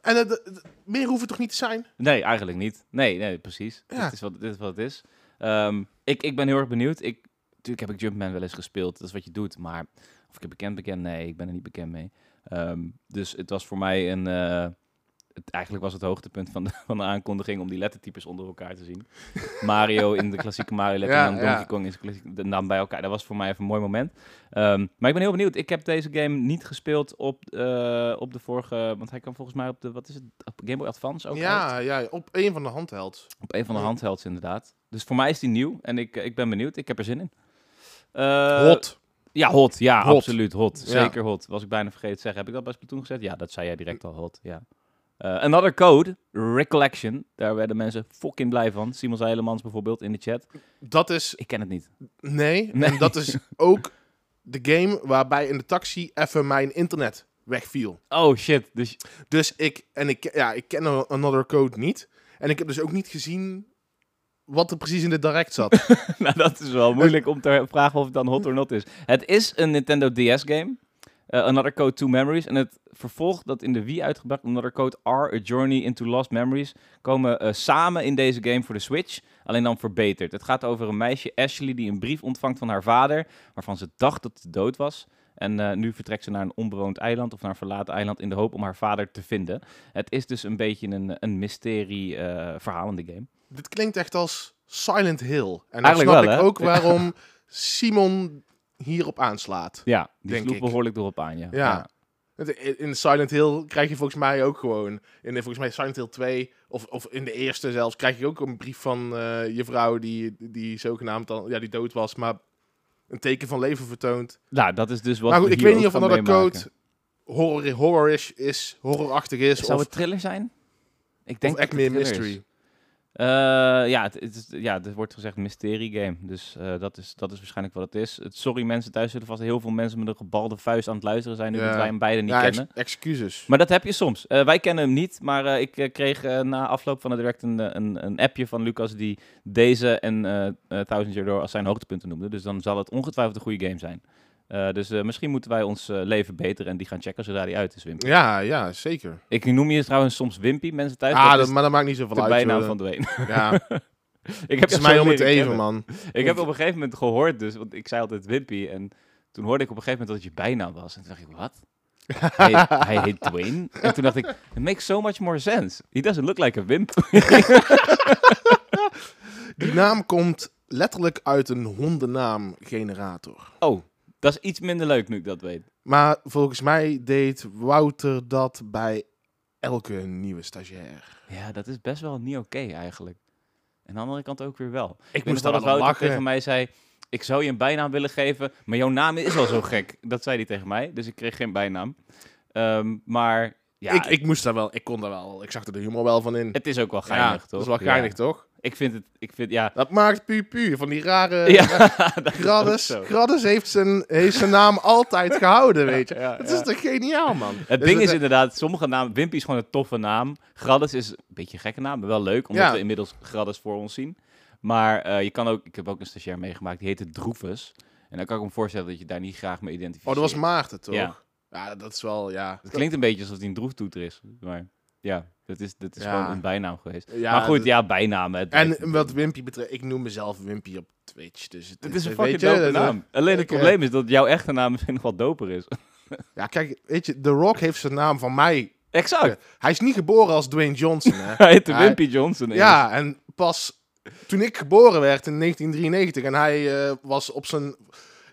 S2: En het- het- meer hoeft het toch niet te zijn?
S1: Nee, eigenlijk niet. Nee, nee, precies.
S2: Ja.
S1: Dit, is wat, dit is wat het is. Ehm, ik, ik ben heel erg benieuwd. Ik, natuurlijk heb ik Jumpman wel eens gespeeld. Dat is wat je doet. Maar of ik er bekend bekend? Nee, ik ben er niet bekend mee. Ehm, dus het was voor mij een... eh, het, eigenlijk was het hoogtepunt van de, van de aankondiging om die lettertypes onder elkaar te zien. Mario in de klassieke Mario letter
S2: Ja,
S1: en
S2: ja.
S1: Donkey Kong in zijn klassieke de naam bij elkaar. Dat was voor mij even een mooi moment. Ehm, maar ik ben heel benieuwd. Ik heb deze game niet gespeeld op, eh, op de vorige... Want hij kan volgens mij op de... Wat is het? Op Game Boy Advance ook uit.
S2: Ja, ja, op een van de handhelds.
S1: Op een van de handhelds inderdaad. Dus voor mij is die nieuw en ik, ik ben benieuwd. Ik heb er zin in. Eh,
S2: Hot.
S1: Ja, hot. Ja,
S2: Hot.
S1: absoluut hot.
S2: Ja.
S1: Zeker hot. Was ik bijna vergeten te zeggen. Heb ik dat bij Splatoon gezet? Ja, dat zei jij direct al hot. Ja. Eh, another Code, Recollection. Daar werden mensen fucking blij van. Simon Zeilemans bijvoorbeeld in de chat.
S2: Dat is...
S1: Ik ken het niet.
S2: Nee,
S1: Nee.
S2: en dat is ook de game waarbij in de taxi even mijn internet wegviel.
S1: Oh shit. Dus
S2: Dus ik... En ik, ja, ik ken Another Code niet. En ik heb dus ook niet gezien wat er precies in de direct zat.
S1: nou, dat is wel moeilijk om te vragen of het dan hot or not is. Het is een Nintendo DS game. Eh, Another Code 2 Memories. En het vervolg dat in de Wii uitgebracht, Another Code R, A Journey into Lost Memories, komen eh, samen in deze game voor de Switch. Alleen dan verbeterd. Het gaat over een meisje, Ashley, die een brief ontvangt van haar vader, waarvan ze dacht dat het dood was. En eh, nu vertrekt ze naar een onbewoond eiland of naar een verlaten eiland in de hoop om haar vader te vinden. Het is dus een beetje een, een mysterie eh, verhaal in de game.
S2: Dit klinkt echt als Silent Hill. En dan
S1: Eigenlijk
S2: snap
S1: wel,
S2: ik
S1: hè?
S2: ook waarom Simon hierop aanslaat.
S1: Ja, die sloeg behoorlijk erop aan, ja.
S2: Ja. In in Silent Hill krijg je volgens mij ook gewoon... In volgens mij Silent Hill 2, of, of in de eerste zelfs, krijg je ook een brief van eh, je vrouw die, die zogenaamd dan, ja, die dood was, maar een teken van leven vertoont.
S1: Nou, dat is dus wat
S2: maar goed, ik
S1: hier
S2: weet niet of Another. Code horror, horror-ish is, horrorachtig is,
S1: Zou
S2: of,
S1: het thriller zijn? Ik
S2: of
S1: denk het
S2: meer
S1: thriller is.
S2: mystery.
S1: Eh, ja, het, het is, ja, er wordt gezegd mysterie game. Dus eh, dat, is, dat is waarschijnlijk wat het is. Het, sorry mensen thuis, zullen vast heel veel mensen met een gebalde vuist aan het luisteren zijn. Nu
S2: Ja.
S1: dat wij hem beide niet
S2: Ja, ex-
S1: kennen.
S2: excuses.
S1: Maar dat heb je soms. Eh, wij kennen hem niet, maar ik kreeg na afloop van het direct een, een, een appje van Lucas die deze en Thousand Year Door als zijn hoogtepunten noemde. Dus dan zal het ongetwijfeld een goede game zijn. Eh, dus eh, misschien moeten wij ons eh, leven beter en die gaan checken zodra die uit is.
S2: Ja, ja, zeker.
S1: Ik noem je trouwens soms Wimpy, mensen thuis.
S2: Ah,
S1: dat
S2: dat,
S1: is
S2: maar dat maakt niet zoveel
S1: de
S2: uit.
S1: bijnaam
S2: joh.
S1: van Dwayne.
S2: Ja,
S1: ik heb
S2: het is mij om het even,
S1: kennen.
S2: man.
S1: Ik heb op een gegeven moment gehoord, dus, want ik zei altijd Wimpy. En toen hoorde ik op een gegeven moment dat het je bijnaam was. En toen dacht ik, wat? hij, hij heet Dwayne. En toen dacht ik, it makes so much more sense. He doesn't look like a wimp.
S2: Die naam komt letterlijk uit een hondennaamgenerator.
S1: Oh, dat is iets minder leuk nu ik dat weet.
S2: Maar volgens mij deed Wouter dat bij elke nieuwe stagiair.
S1: Ja, dat is best wel niet oké eigenlijk. En aan de andere kant ook weer wel.
S2: Ik moest
S1: dat Wouter
S2: lachen.
S1: tegen mij zei... Ik zou je een bijnaam willen geven, maar jouw naam is al zo gek. Dat zei hij tegen mij, dus ik kreeg geen bijnaam. Ehm, maar ja,
S2: ik, ik moest daar wel, ik kon daar wel, ik zag er de humor wel van in.
S1: het is ook wel geinig,
S2: ja,
S1: toch?
S2: Dat is wel
S1: Ja.
S2: geinig, toch?
S1: Ik vind het, ik vind, ja...
S2: Dat maakt pu pu van die rare...
S1: ja.
S2: Gradus heeft zijn, heeft zijn naam altijd gehouden, weet je.
S1: Ja,
S2: Dat is toch geniaal, man.
S1: Het
S2: Dus
S1: ding is inderdaad, sommige namen... Wimpy is gewoon een toffe naam. Gradus is een beetje een gekke naam, maar wel leuk. Omdat we inmiddels Gradus voor ons zien. Maar eh, je kan ook... Ik heb ook een stagiair meegemaakt, die heette Droefus. En dan kan ik me voorstellen dat je daar niet graag mee
S2: Oh,
S1: identificeert.
S2: dat was Maarten, toch?
S1: Ja.
S2: Ja, dat is wel, ja.
S1: Het klinkt een beetje alsof hij een droeftoeter is. Maar ja, dat is, dat is
S2: Ja.
S1: gewoon een bijnaam geweest.
S2: Ja,
S1: maar goed,
S2: dat-
S1: ja, bijnamen.
S2: En wat Wimpy betreft, ik noem mezelf Wimpy op Twitch. Dus het,
S1: het is een
S2: weet
S1: fucking
S2: je,
S1: dope
S2: dat-
S1: naam. Alleen het
S2: eh,
S1: probleem is dat jouw echte naam misschien nog wat doper is.
S2: Ja, kijk, weet je, The Rock heeft zijn naam van mij.
S1: exact.
S2: Hij is niet geboren als Dwayne Johnson, hè.
S1: Hij heette
S2: Hij-
S1: Wimpy Johnson.
S2: ja, en pas toen ik geboren werd in 1993 en hij eh, was op zijn,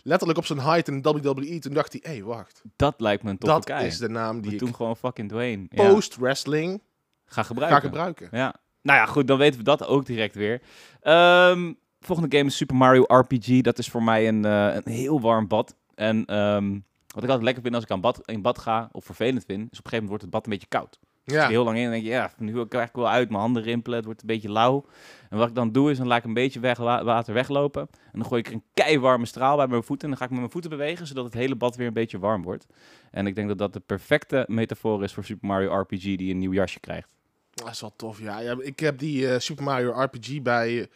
S2: letterlijk op zijn height in WWE, toen dacht hij, hé, hey, wacht.
S1: Dat lijkt me een toffe
S2: Dat
S1: kei.
S2: is de naam die ik
S1: doen gewoon fucking Dwayne. Ja.
S2: post-wrestling
S1: Ga gebruiken.
S2: ga gebruiken.
S1: Ja. Nou ja, goed, dan weten we dat ook direct weer. Ehm, volgende game is Super Mario RPG. Dat is voor mij een, eh, een heel warm bad. En ehm, wat ik altijd lekker vind als ik aan bad, in bad ga, of vervelend vind, is op een gegeven moment wordt het bad een beetje koud.
S2: Ja,
S1: heel lang in en denk je, ja, nu wil ik eigenlijk wel uit, mijn handen rimpelen, het wordt een beetje lauw. En wat ik dan doe, is dan laat ik een beetje weg, water weglopen. En dan gooi ik er een keiwarme straal bij mijn voeten. En dan ga ik met mijn voeten bewegen, zodat het hele bad weer een beetje warm wordt. En ik denk dat dat de perfecte metafoor is voor Super Mario RPG, die een nieuw jasje krijgt.
S2: dat is wel tof. Ja, ja ik heb die eh, Super Mario RPG bij,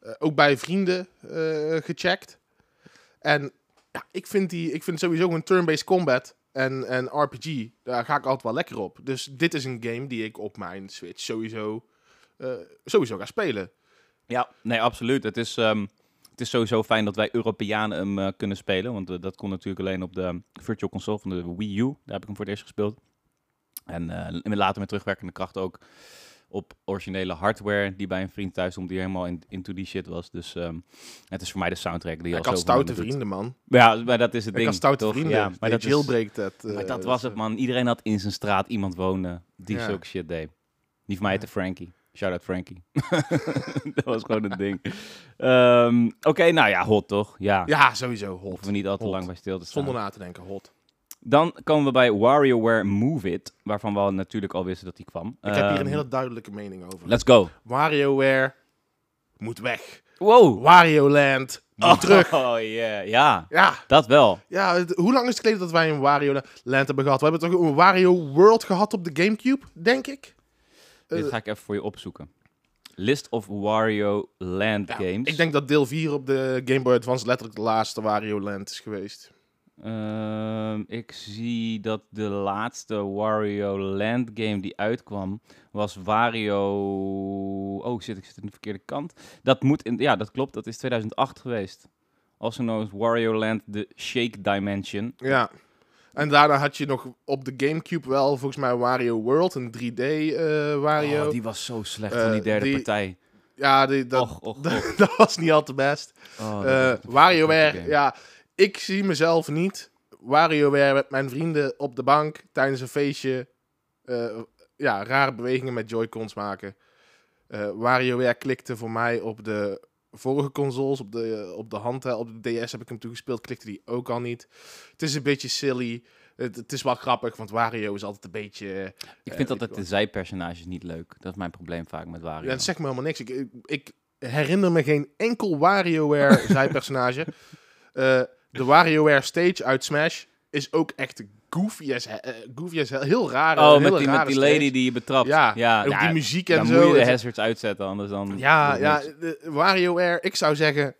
S2: eh, ook bij vrienden eh, gecheckt. En ja, ik vind, die, ik vind sowieso een turn-based combat en, en RPG, daar ga ik altijd wel lekker op. Dus dit is een game die ik op mijn Switch sowieso, eh, sowieso ga spelen.
S1: Ja, nee, absoluut. Het is, ehm, het is sowieso fijn dat wij Europeanen hem eh, kunnen spelen. Want eh, dat kon natuurlijk alleen op de Virtual Console van de Wii U. Daar heb ik hem voor het eerst gespeeld. En later met terugwerkende kracht ook op originele hardware die bij een vriend thuis stond die helemaal in, into die shit was. Dus ehm, het is voor mij de soundtrack die al
S2: ik had
S1: zoveel met
S2: stoute vrienden, man.
S1: Ja, maar dat is het
S2: Ik
S1: ding.
S2: had stoute
S1: toch?
S2: vrienden.
S1: Ja, maar dat,
S2: jailbreak dat. eh,
S1: maar dat was het, man. Iedereen had in zijn straat iemand wonen die
S2: Ja.
S1: zulke shit deed. Die van mij heette Frankie. Shout-out Frankie. dat was gewoon een ding. Ehm, Oké, nou ja, hot toch? Ja.
S2: Ja, sowieso. Hot.
S1: Hoeven we niet al te
S2: Hot.
S1: lang bij stil te staan.
S2: Zonder na te denken, hot.
S1: Dan komen we bij WarioWare Move It, waarvan we al natuurlijk al wisten dat die kwam.
S2: Ik heb hier een
S1: Ehm,
S2: hele duidelijke mening over.
S1: Let's go.
S2: WarioWare moet weg.
S1: Wow.
S2: Wario Land moet terug.
S1: Oh yeah, ja,
S2: Ja,
S1: dat wel.
S2: ja, het- hoe lang is het geleden dat wij een Wario Land hebben gehad? We hebben toch een Wario World gehad op de Gamecube, denk ik? Eh,
S1: Dit ga ik even voor je opzoeken. List of Wario Land
S2: ja,
S1: games.
S2: Ik denk dat deel 4 op de Game Boy Advance letterlijk de laatste Wario Land is geweest.
S1: Ehm, ik zie dat de laatste Wario Land game die uitkwam was Wario. Oh shit, ik zit aan de verkeerde kant. Dat moet in, ja, dat klopt. Dat is 2008 geweest. Also known as Wario Land The Shake Dimension.
S2: Ja. En daarna had je nog op de Gamecube wel volgens mij Wario World, een 3D eh, Wario.
S1: Oh, die was zo slecht van die
S2: Eh,
S1: derde
S2: die-
S1: partij.
S2: Ja, die, dat,
S1: och, och,
S2: dat,
S1: och.
S2: dat was niet al te best.
S1: Oh,
S2: WarioWare,
S1: game.
S2: ja, ik zie mezelf niet WarioWare met mijn vrienden op de bank tijdens een feestje eh, ja, rare bewegingen met Joy-Cons maken. Eh WarioWare klikte voor mij op de vorige consoles, op de, op de hand, op de DS heb ik hem toegespeeld, klikte die ook al niet. Het is een beetje silly. Het, het is wel grappig, want Wario is altijd een beetje...
S1: Ik
S2: eh,
S1: vind
S2: weet
S1: altijd
S2: ik
S1: de zijpersonages niet leuk. Dat is mijn probleem vaak met Wario.
S2: Ja, dat zegt me helemaal niks. Ik, ik, ik herinner me geen enkel WarioWare zijpersonage. Eh de WarioWare stage uit Smash is ook echt goofy as, eh, goofy as hell. Heel raar.
S1: oh, met die, met die
S2: stage.
S1: lady die je betrapt.
S2: Ja,
S1: ja,
S2: Ook
S1: ja,
S2: die muziek en
S1: dan
S2: zo.
S1: moet je de hazards uitzetten, anders dan...
S2: ja, ja de, WarioWare, ik zou zeggen,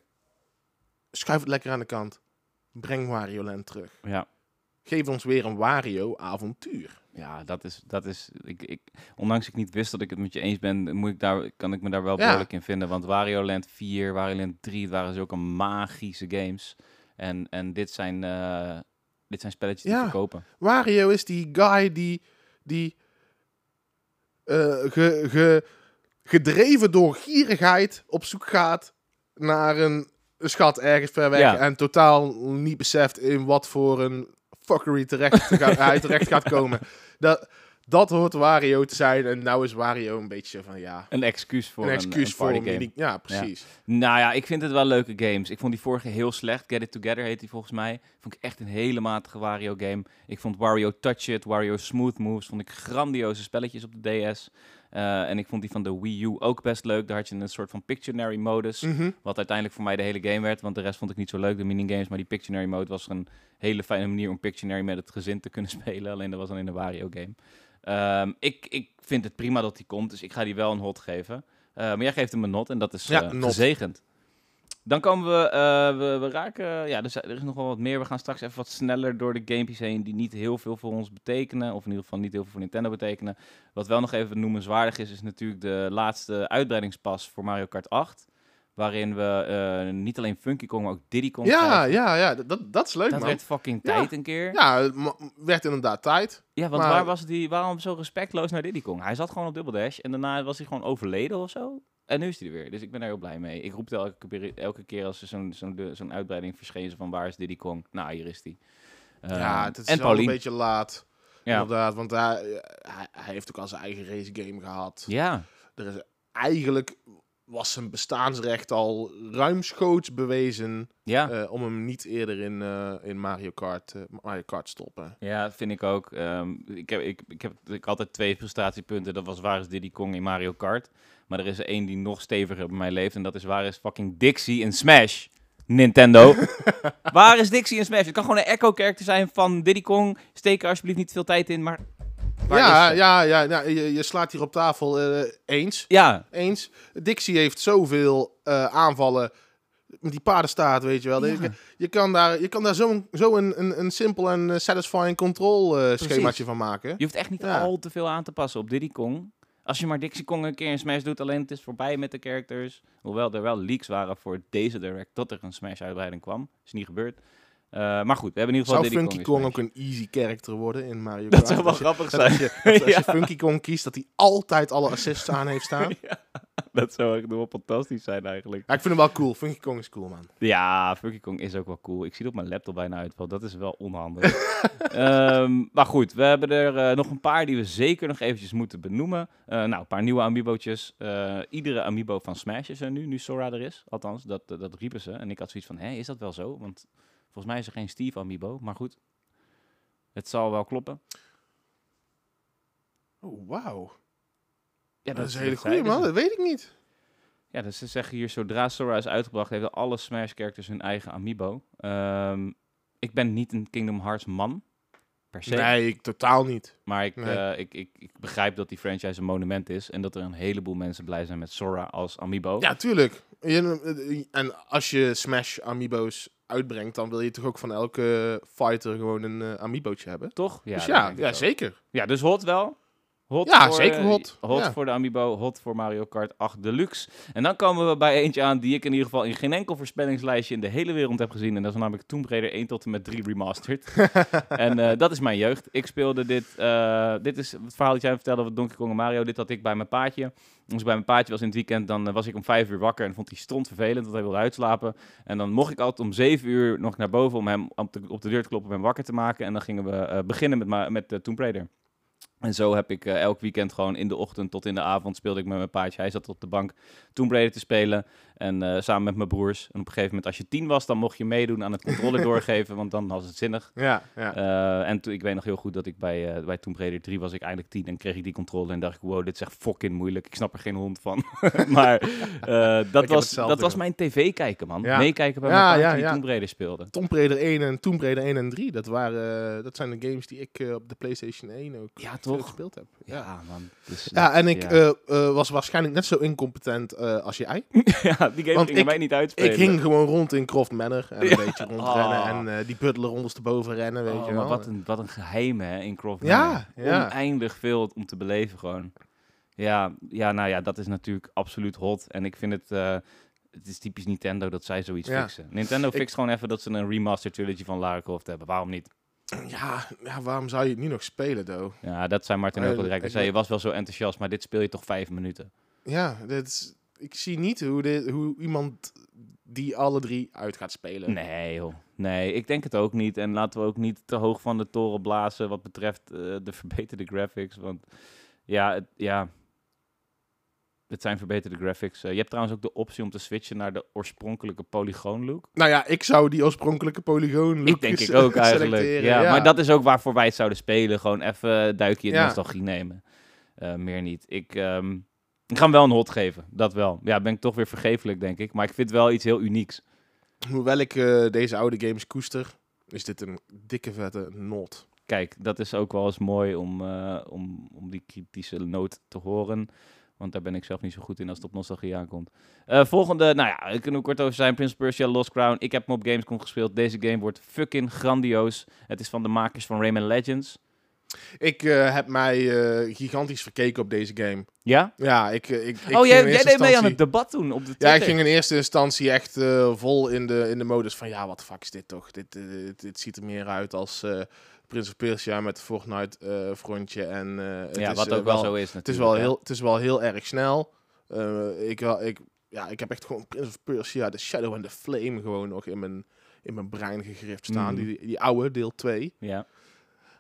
S2: schuif het lekker aan de kant. Breng Wario Land terug.
S1: ja.
S2: Geef ons weer een Wario-avontuur.
S1: Ja, dat is, dat is ik, ik, ondanks ik niet wist dat ik het met je eens ben, moet ik daar, kan ik me daar wel
S2: Ja.
S1: behoorlijk in vinden. Want Wario Land 4, Wario Land 3, het waren zulke magische games. En, en dit, zijn, eh, dit zijn spelletjes die
S2: Ja.
S1: verkopen.
S2: Wario is die guy die, die eh, ge, ge, gedreven door gierigheid op zoek gaat naar een schat ergens ver weg
S1: Ja.
S2: en totaal niet beseft in wat voor een fuckery terecht hij terecht gaat komen. Dat, dat hoort Wario te zijn en nou is Wario een beetje van ja,
S1: Een excuus voor
S2: een
S1: een,
S2: excuus
S1: een
S2: voor een
S1: game.
S2: mini- Ja, precies.
S1: Nou ja, ik vind het wel leuke games. Ik vond die vorige heel slecht. Get It Together heet die volgens mij. Vond ik echt een hele matige Wario game. Ik vond Wario Touch It, Wario Smooth Moves, vond ik grandioze spelletjes op de DS. Eh, en ik vond die van de Wii U ook best leuk. Daar had je een soort van Pictionary modus.
S2: Mhm.
S1: Wat uiteindelijk voor mij de hele game werd. Want de rest vond ik niet zo leuk, de minigames. Maar die Pictionary mode was een hele fijne manier om Pictionary met het gezin te kunnen spelen. Alleen dat was dan in de Wario game. Ehm, ik, ik vind het prima dat die komt. Dus ik ga die wel een hot geven. Eh, maar jij geeft hem een not en dat is
S2: Ja,
S1: eh, gezegend. Dan komen we, eh, we, we raken, ja, er, er is nog wel wat meer. We gaan straks even wat sneller door de gamepjes heen die niet heel veel voor ons betekenen. Of in ieder geval niet heel veel voor Nintendo betekenen. Wat wel nog even noemenswaardig is, is natuurlijk de laatste uitbreidingspas voor Mario Kart 8. Waarin we eh, niet alleen Funky Kong, maar ook Diddy Kong
S2: Ja,
S1: krijgen.
S2: ja, ja, dat, dat is leuk
S1: Dat
S2: man.
S1: werd fucking
S2: Ja.
S1: tijd een keer. Ja,
S2: Ja, het werd inderdaad tijd.
S1: want
S2: maar-
S1: waar was die, waarom zo respectloos naar Diddy Kong? Hij zat gewoon op Double Dash en daarna was hij gewoon overleden of zo. En nu is hij er weer. Dus ik ben daar heel blij mee. Ik roep het elke, keer- elke keer als er zo'n zo'n uitbreiding verscheen van waar is Diddy Kong? Nou, hier is hij.
S2: ja, het is
S1: en
S2: wel een beetje laat.
S1: Ja.
S2: Inderdaad, want hij, hij, hij heeft ook al zijn eigen race game gehad.
S1: ja,
S2: Er is eigenlijk was zijn bestaansrecht al ruimschoots bewezen
S1: ja.
S2: eh, om hem niet eerder in, eh, in Mario Kart, eh, Mario Kart stoppen.
S1: Ja, vind ik ook. Ehm, ik, heb, ik, ik heb ik altijd twee frustatiepunten. Dat was waar is Diddy Kong in Mario Kart. Maar er is er één die nog steviger bij mij leeft. En dat is waar is fucking Dixie in Smash. Nintendo. waar is Dixie in Smash? Het kan gewoon een echo-character zijn van Diddy Kong. Steek er alsjeblieft niet veel tijd in, maar...
S2: Ja, ja, ja, ja je, je slaat hier op tafel eh, eens.
S1: Ja,
S2: Eens. Dixie heeft zoveel eh, aanvallen met die paardenstaart, weet je wel.
S1: Ja.
S2: Je, je kan daar, je kan daar zo'n zo een, een, een simpel en eh, satisfying control schemaatje van maken.
S1: je hoeft echt niet
S2: Ja.
S1: al te veel aan te passen op Diddy Kong. Als je maar Dixie Kong een keer in Smash doet, alleen het is voorbij met de characters. Hoewel er wel leaks waren voor deze direct dat er een Smash-uitbreiding kwam. Is niet gebeurd. Eh, maar goed, we hebben in ieder geval
S2: Zou
S1: Diddy
S2: Funky
S1: Kong
S2: ook een easy character worden in Mario
S1: Dat
S2: Kart?
S1: zou wel
S2: Als
S1: grappig
S2: dat
S1: zijn.
S2: Als je, dat als je
S1: Ja.
S2: Funky Kong kiest, dat hij altijd alle assists aan heeft staan. Ja,
S1: Dat zou echt wel fantastisch zijn eigenlijk.
S2: ik vind hem wel cool. Funky Kong is cool, man.
S1: Ja, Funky Kong is ook wel cool. Ik zie het op mijn laptop bijna uitvallen. Dat is wel onhandig. Ehm, maar goed, we hebben er eh, nog een paar die we zeker nog eventjes moeten benoemen. Eh, nou, een paar nieuwe amiibootjes. Iedere amiibo van Smash is er nu, nu Sora er is. Althans, dat, dat, dat riepen ze. En ik had zoiets van, hé, is dat wel zo? Want volgens mij is er geen Steve amiibo, maar goed. Het zal wel kloppen.
S2: Oh, wauw.
S1: Ja,
S2: dat, is een hele goede, man. Dat weet ik niet.
S1: Ja, dus ze zeggen hier, zodra Sora is uitgebracht, hebben alle Smash-characters hun eigen amiibo. Ehm, ik ben niet een Kingdom Hearts man, per se.
S2: Nee, ik totaal niet.
S1: Maar ik,
S2: Nee.
S1: eh, ik, ik, ik begrijp dat die franchise een monument is. En dat er een heleboel mensen blij zijn met Sora als amiibo.
S2: Ja, tuurlijk. En als je Smash Amiibo's uitbrengt, dan wil je toch ook van elke fighter gewoon een eh, amiibootje hebben?
S1: Toch? Ja,
S2: dus ja, ja zeker.
S1: Ja, dus hot wel. Hot
S2: Ja,
S1: voor,
S2: zeker
S1: eh,
S2: hot.
S1: Hot
S2: Ja.
S1: voor de Amiibo, hot voor Mario Kart 8 Deluxe. En dan komen we bij eentje aan die ik in ieder geval in geen enkel voorspellingslijstje in de hele wereld heb gezien. En dat is namelijk Tomb Raider 1 tot en met 3 Remastered. en eh, dat is mijn jeugd. Ik speelde dit, eh, dit is het verhaal dat jij vertelde over Donkey Kong en Mario. Dit had ik bij mijn paatje. Als ik bij mijn paatje was in het weekend, dan was ik om 5 uur wakker en vond hij stront vervelend, want hij wilde uitslapen. En dan mocht ik altijd om 7 uur nog naar boven om hem op de, op de deur te kloppen om hem wakker te maken. En dan gingen we beginnen met, met Tomb Raider. En zo heb ik eh, elk weekend gewoon in de ochtend tot in de avond speelde ik met mijn paardje. Hij zat op de bank Tomb Raider te spelen. En eh, samen met mijn broers. En op een gegeven moment, als je tien was, dan mocht je meedoen aan het controller doorgeven. Want dan was het zinnig.
S2: Ja, ja.
S1: Eh, en toen, ik weet nog heel goed dat ik bij, bij Tomb Raider 3 was ik eindelijk tien. En kreeg ik die controller en dacht ik, wow, dit is echt fucking moeilijk. Ik snap er geen hond van. maar dat, was, dat was mijn tv kijken, man.
S2: Ja.
S1: Meekijken bij mijn paardje die. Tomb Raider speelde.
S2: Tomb Raider 1 en Tomb Raider 1 en 3, dat, waren, dat zijn de games die ik op de PlayStation 1 ook
S1: Ja,
S2: veel gespeeld heb. Ja.
S1: Ja, man. Dus,
S2: Ja, en ik
S1: ja.
S2: eh, eh, was waarschijnlijk net zo incompetent eh, als jij.
S1: ja, die game
S2: want
S1: ging
S2: ik-
S1: mij niet uitspelen.
S2: Ik ging gewoon rond in Croft Manor en een
S1: Ja.
S2: beetje rondrennen
S1: Oh.
S2: en eh, die butler ondersteboven rennen, weet
S1: Oh,
S2: je
S1: maar
S2: wel.
S1: wat een, wat een geheim, hè, in Croft Manor.
S2: ja.
S1: Oneindig veel om te beleven, gewoon. Ja, ja, nou ja, dat is natuurlijk absoluut hot. En ik vind het... eh, het is typisch Nintendo dat zij zoiets
S2: Ja.
S1: fixen. Nintendo
S2: Ik-
S1: fixt gewoon even dat ze een remaster trilogy van Lara Croft hebben. Waarom niet?
S2: Ja, ja, waarom zou je het nu nog spelen, though?
S1: Ja, dat zei Martin
S2: Eh,
S1: ook al direct. Hij zei, je was wel zo enthousiast, maar dit speel je toch vijf minuten.
S2: Ja, dit is, ik zie niet hoe, dit, hoe iemand die alle drie uit gaat spelen.
S1: Nee, joh. Nee, ik denk het ook niet. En laten we ook niet te hoog van de toren blazen wat betreft eh, de verbeterde graphics. Want ja, het, ja, het zijn verbeterde graphics. Eh, je hebt trouwens ook de optie om te switchen naar de oorspronkelijke polygoon look.
S2: Nou ja, ik zou die oorspronkelijke polygoon look
S1: Ik denk ik ook eigenlijk.
S2: selecteren,
S1: Ja, Maar dat is ook waarvoor wij het zouden spelen. Gewoon even duikje in
S2: Ja.
S1: nostalgie nemen. Eh, meer niet. Ik, ehm, ik ga hem wel een hot geven. Dat wel. Ja, ben ik toch weer vergeeflijk, denk ik. Maar ik vind wel iets heel unieks.
S2: Hoewel ik eh, deze oude games koester, is dit een dikke vette not.
S1: Kijk, dat is ook wel eens mooi om, eh, om, om die kritische noot te horen. Want daar ben ik zelf niet zo goed in als het op nostalgie aankomt. Eh, volgende, nou ja, daar kunnen we kort over zijn. Prince of Persia Lost Crown. Ik heb hem op Gamescom gespeeld. Deze game wordt fucking grandioos. Het is van de makers van Rayman Legends.
S2: Ik eh, heb mij eh, gigantisch verkeken op deze game.
S1: Ja?
S2: Ja, ik, ik, ik
S1: oh, jij, jij deed mee aan het debat toen op de
S2: Ja, ik ging in eerste instantie echt vol in de, in de modus van... Ja, wat fuck is dit toch? Dit, dit, dit ziet er meer uit als Prince of Persia met Fortnite-frontje. en eh, het
S1: ja,
S2: is,
S1: wat
S2: eh,
S1: ook wel zo is
S2: Het is
S1: natuurlijk.
S2: wel
S1: ja.
S2: heel, het is wel heel erg snel. Eh, ik, ik, ja, ik heb echt gewoon Prince of Persia, The Shadow and the Flame gewoon nog in mijn, in mijn brein gegrift staan.
S1: Mhm.
S2: Die, die oude, deel 2.
S1: Ja.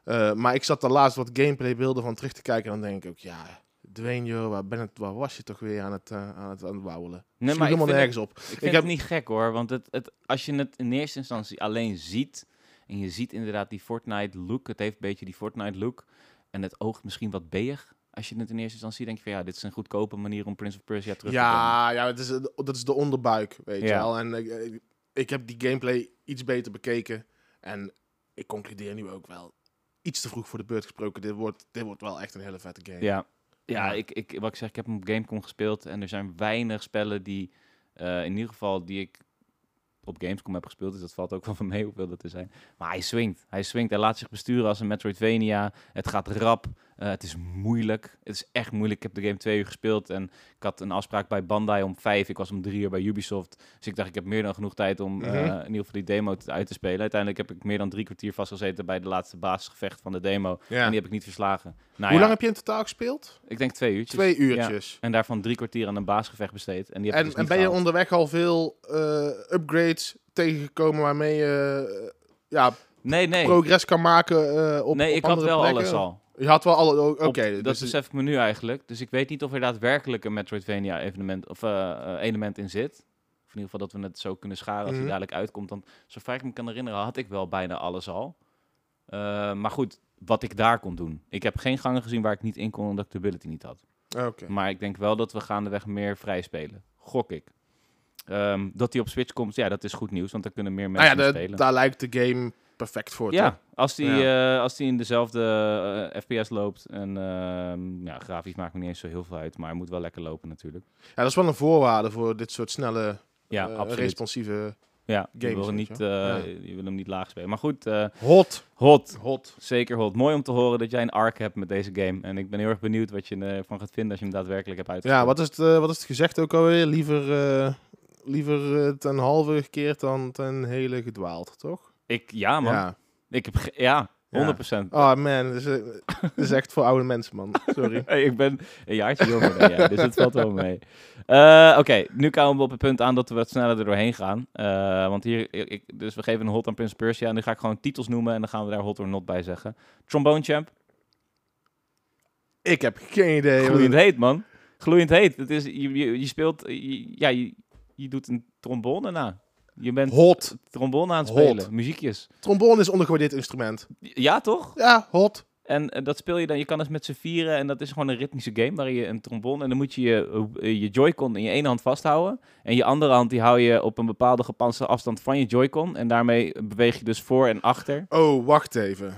S2: Eh, maar ik zat daar laatst wat gameplay beelden van terug te kijken. En dan denk ik ook, ja, Dwayne, joh, waar, ben het, waar was je toch weer aan het, eh, aan het, aan het wauwelen?
S1: Nee, maar
S2: helemaal nergens op.
S1: ik vind
S2: heb-
S1: het niet gek hoor. Want het, het, als je het in eerste instantie alleen ziet. En je ziet inderdaad die Fortnite look. Het heeft een beetje die Fortnite look. En het oogt misschien wat beig. Als je het in eerste instantie denk je van ja, dit is een goedkope manier om Prince of Persia terug te brengen.
S2: Ja, ja het is, dat is de onderbuik, weet je wel. En eh, ik, ik heb die gameplay iets beter bekeken. En ik concludeer nu ook wel, iets te vroeg voor de beurt gesproken. Dit wordt, dit wordt wel echt een hele vette game.
S1: Ja, ja
S2: Ja.
S1: ik, ik, wat ik zeg, ik heb hem op Gamecom gespeeld en er zijn weinig spellen die, eh, in ieder geval, die ik op Gamescom heb gespeeld. Dus dat valt ook wel van mee hoeveel dat er zijn. Maar hij swingt. Hij swingt. Hij laat zich besturen als een Metroidvania. Het gaat rap. Eh, het is moeilijk. Het is echt moeilijk. Ik heb de game twee uur gespeeld en ik had een afspraak bij Bandai om vijf. Ik was om drie uur bij Ubisoft. Dus ik dacht, ik heb meer dan genoeg tijd om eh,
S2: Mhm.
S1: in ieder geval die demo uit te spelen. Uiteindelijk heb ik meer dan drie kwartier vastgezeten bij de laatste basisgevecht van de demo.
S2: Ja.
S1: En die heb ik niet verslagen. Nou
S2: Hoe
S1: ja,
S2: lang heb je in totaal gespeeld?
S1: ik denk twee uurtjes.
S2: Twee uurtjes.
S1: En daarvan drie kwartier aan een baasgevecht besteed. En, die heb ik
S2: En,
S1: dus
S2: en ben je
S1: gehaald.
S2: onderweg al veel eh, upgrades tegengekomen waarmee je eh, ja,
S1: Nee, nee.
S2: progress kan maken eh, op
S1: nee,
S2: op
S1: ik had wel
S2: plekken?
S1: alles al.
S2: Je had wel alle... Oké, dus
S1: dat besef ik me nu eigenlijk. Dus ik weet niet of er daadwerkelijk een Metroidvania evenement of eh, eh, element in zit. Of in ieder geval dat we het zo kunnen scharen als
S2: Mhm.
S1: die dadelijk uitkomt. Dan, zover ik me kan herinneren, had ik wel bijna alles al. Eh, maar goed, wat ik daar kon doen. Ik heb geen gangen gezien waar ik niet in kon omdat ik de ability niet had.
S2: Oké.
S1: Maar ik denk wel dat we gaandeweg meer vrij spelen. Gok ik. Ehm, dat die op Switch komt, ja, dat is goed nieuws, want dan kunnen meer
S2: Nou
S1: mensen
S2: ja,
S1: hem
S2: de-
S1: spelen.
S2: daar lijkt de game perfect voor. toch?
S1: Ja, als die,
S2: Ja.
S1: eh, als die in dezelfde eh, FPS loopt. En ehm, ja, grafisch maakt me niet eens zo heel veel uit. Maar hij moet wel lekker lopen natuurlijk.
S2: Ja, dat is wel een voorwaarde voor dit soort snelle,
S1: Ja,
S2: eh, responsieve
S1: Ja, je
S2: games,
S1: wil,
S2: weet
S1: niet,
S2: je Ja.
S1: je wil hem niet laag spelen. Maar goed,
S2: hot.
S1: hot.
S2: Hot.
S1: Zeker hot. Mooi om te horen dat jij een arc hebt met deze game. En ik ben heel erg benieuwd wat je ervan gaat vinden als je hem daadwerkelijk hebt uitgespeeld.
S2: Ja, wat is, het, wat is het gezegd ook alweer? Liever, liever ten halve gekeerd dan ten hele gedwaald, toch?
S1: Ik, ja, man.
S2: Ja.
S1: Ik heb, ja, 100%.
S2: Oh man, dat is, eh, dat is echt voor oude mensen, man. Sorry.
S1: Hey, ik ben een jaartje jonger dan jij, dus het valt wel mee. Eh, Oké, nu komen we op het punt aan dat we wat sneller er doorheen gaan. Eh, want hier, ik, dus we geven een hot aan Prince Persia. En nu ga ik gewoon titels noemen en dan gaan we daar hot or not bij zeggen. Trombone Champ,
S2: Ik heb geen idee.
S1: gloeiend heet man. Gloeiend heet. Het is, je, je, je speelt, je- ja, je, je doet een trombone na. Je bent
S2: Hot.
S1: trombone aan het
S2: Hot.
S1: spelen, muziekjes.
S2: Trombone is ondergewaardeerd instrument.
S1: Ja, toch?
S2: Ja, hot.
S1: En eh, dat speel je dan, je kan dus met z'n vieren en dat is gewoon een ritmische game waarin je een trombone en dan moet je je, eh, je Joy-Con in je ene hand vasthouden en je andere hand die hou je op een bepaalde gepanste afstand van je Joy-Con en daarmee beweeg je dus voor en achter
S2: Oh, wacht even.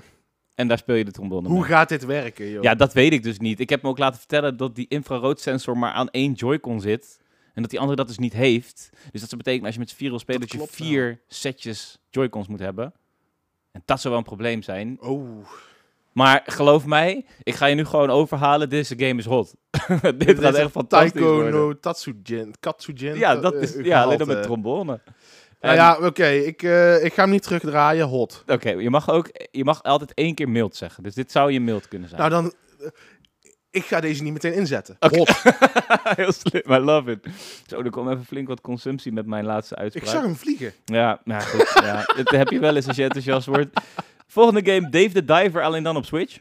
S1: en daar speel je de trombone
S2: Hoe
S1: mee.
S2: gaat dit werken, joh?
S1: Ja, dat weet ik dus niet. Ik heb me ook laten vertellen dat die infraroodsensor maar aan één Joy-Con zit en dat die andere dat dus niet heeft. Dus dat zou betekenen als je met z'n vier wil spelen
S2: Dat
S1: dat, je
S2: wel.
S1: vier setjes Joy-Cons moet hebben. En dat zou wel een probleem zijn.
S2: Oh.
S1: Maar geloof mij, ik ga je nu gewoon overhalen. Deze game is hot. Dit gaat echt fantastisch
S2: Taiko
S1: worden.
S2: no Tatsujin. Katsujin.
S1: Ja, dat
S2: eh,
S1: is
S2: eh,
S1: ja, alleen dan met trombone.
S2: Nou ja, oké. ik, eh, ik ga hem niet terugdraaien. Hot.
S1: Oké, je mag ook, je mag altijd één keer mild zeggen. Dus dit zou je mild kunnen zijn.
S2: Nou, dan... ik ga deze niet meteen inzetten.
S1: Oké.
S2: Hot.
S1: Heel slim, I love it. Zo, er kwam even flink wat consumptie met mijn laatste
S2: Ik
S1: uitspraak.
S2: zag hem vliegen.
S1: Ja, nou goed. ja, dat heb je wel eens als je enthousiast wordt. Volgende game, Dave the Diver, alleen dan op Switch.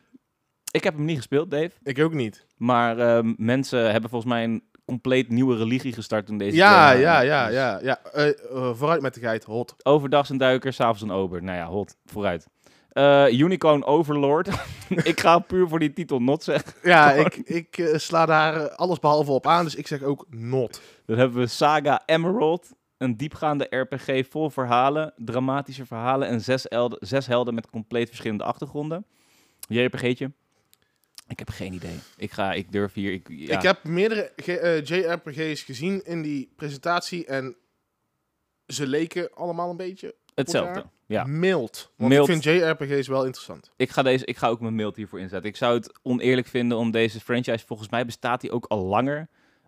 S1: Ik heb hem niet gespeeld, Dave.
S2: Ik ook niet.
S1: Maar ehm, mensen hebben volgens mij een compleet nieuwe religie gestart toen deze
S2: Ja,
S1: game
S2: ja, ja,
S1: Dus
S2: ja. ja. Eh, eh, vooruit met de geit. Hot.
S1: Overdag een duiker, s'avonds een ober. Nou ja, hot. Vooruit. Eh, Unicorn Overlord. ik ga puur voor die titel not zeggen.
S2: Ja, ik, ik eh, sla daar eh, alles behalve op aan. Dus ik zeg ook not.
S1: Dan hebben we Saga Emerald. Een diepgaande RPG vol verhalen, dramatische verhalen en zes, elde- zes helden met compleet verschillende achtergronden. JRPG'tje? Ik heb geen idee. Ik ga, ik durf hier. Ik, ja.
S2: Ik heb meerdere JRPG's gezien in die presentatie. En ze leken allemaal een beetje
S1: hetzelfde. Ja.
S2: mild. Want
S1: Mild.
S2: ik vind JRPG's wel interessant.
S1: Ik ga, deze, ik ga ook mijn mail hiervoor inzetten. Ik zou het oneerlijk vinden om deze franchise, volgens mij bestaat die ook al langer,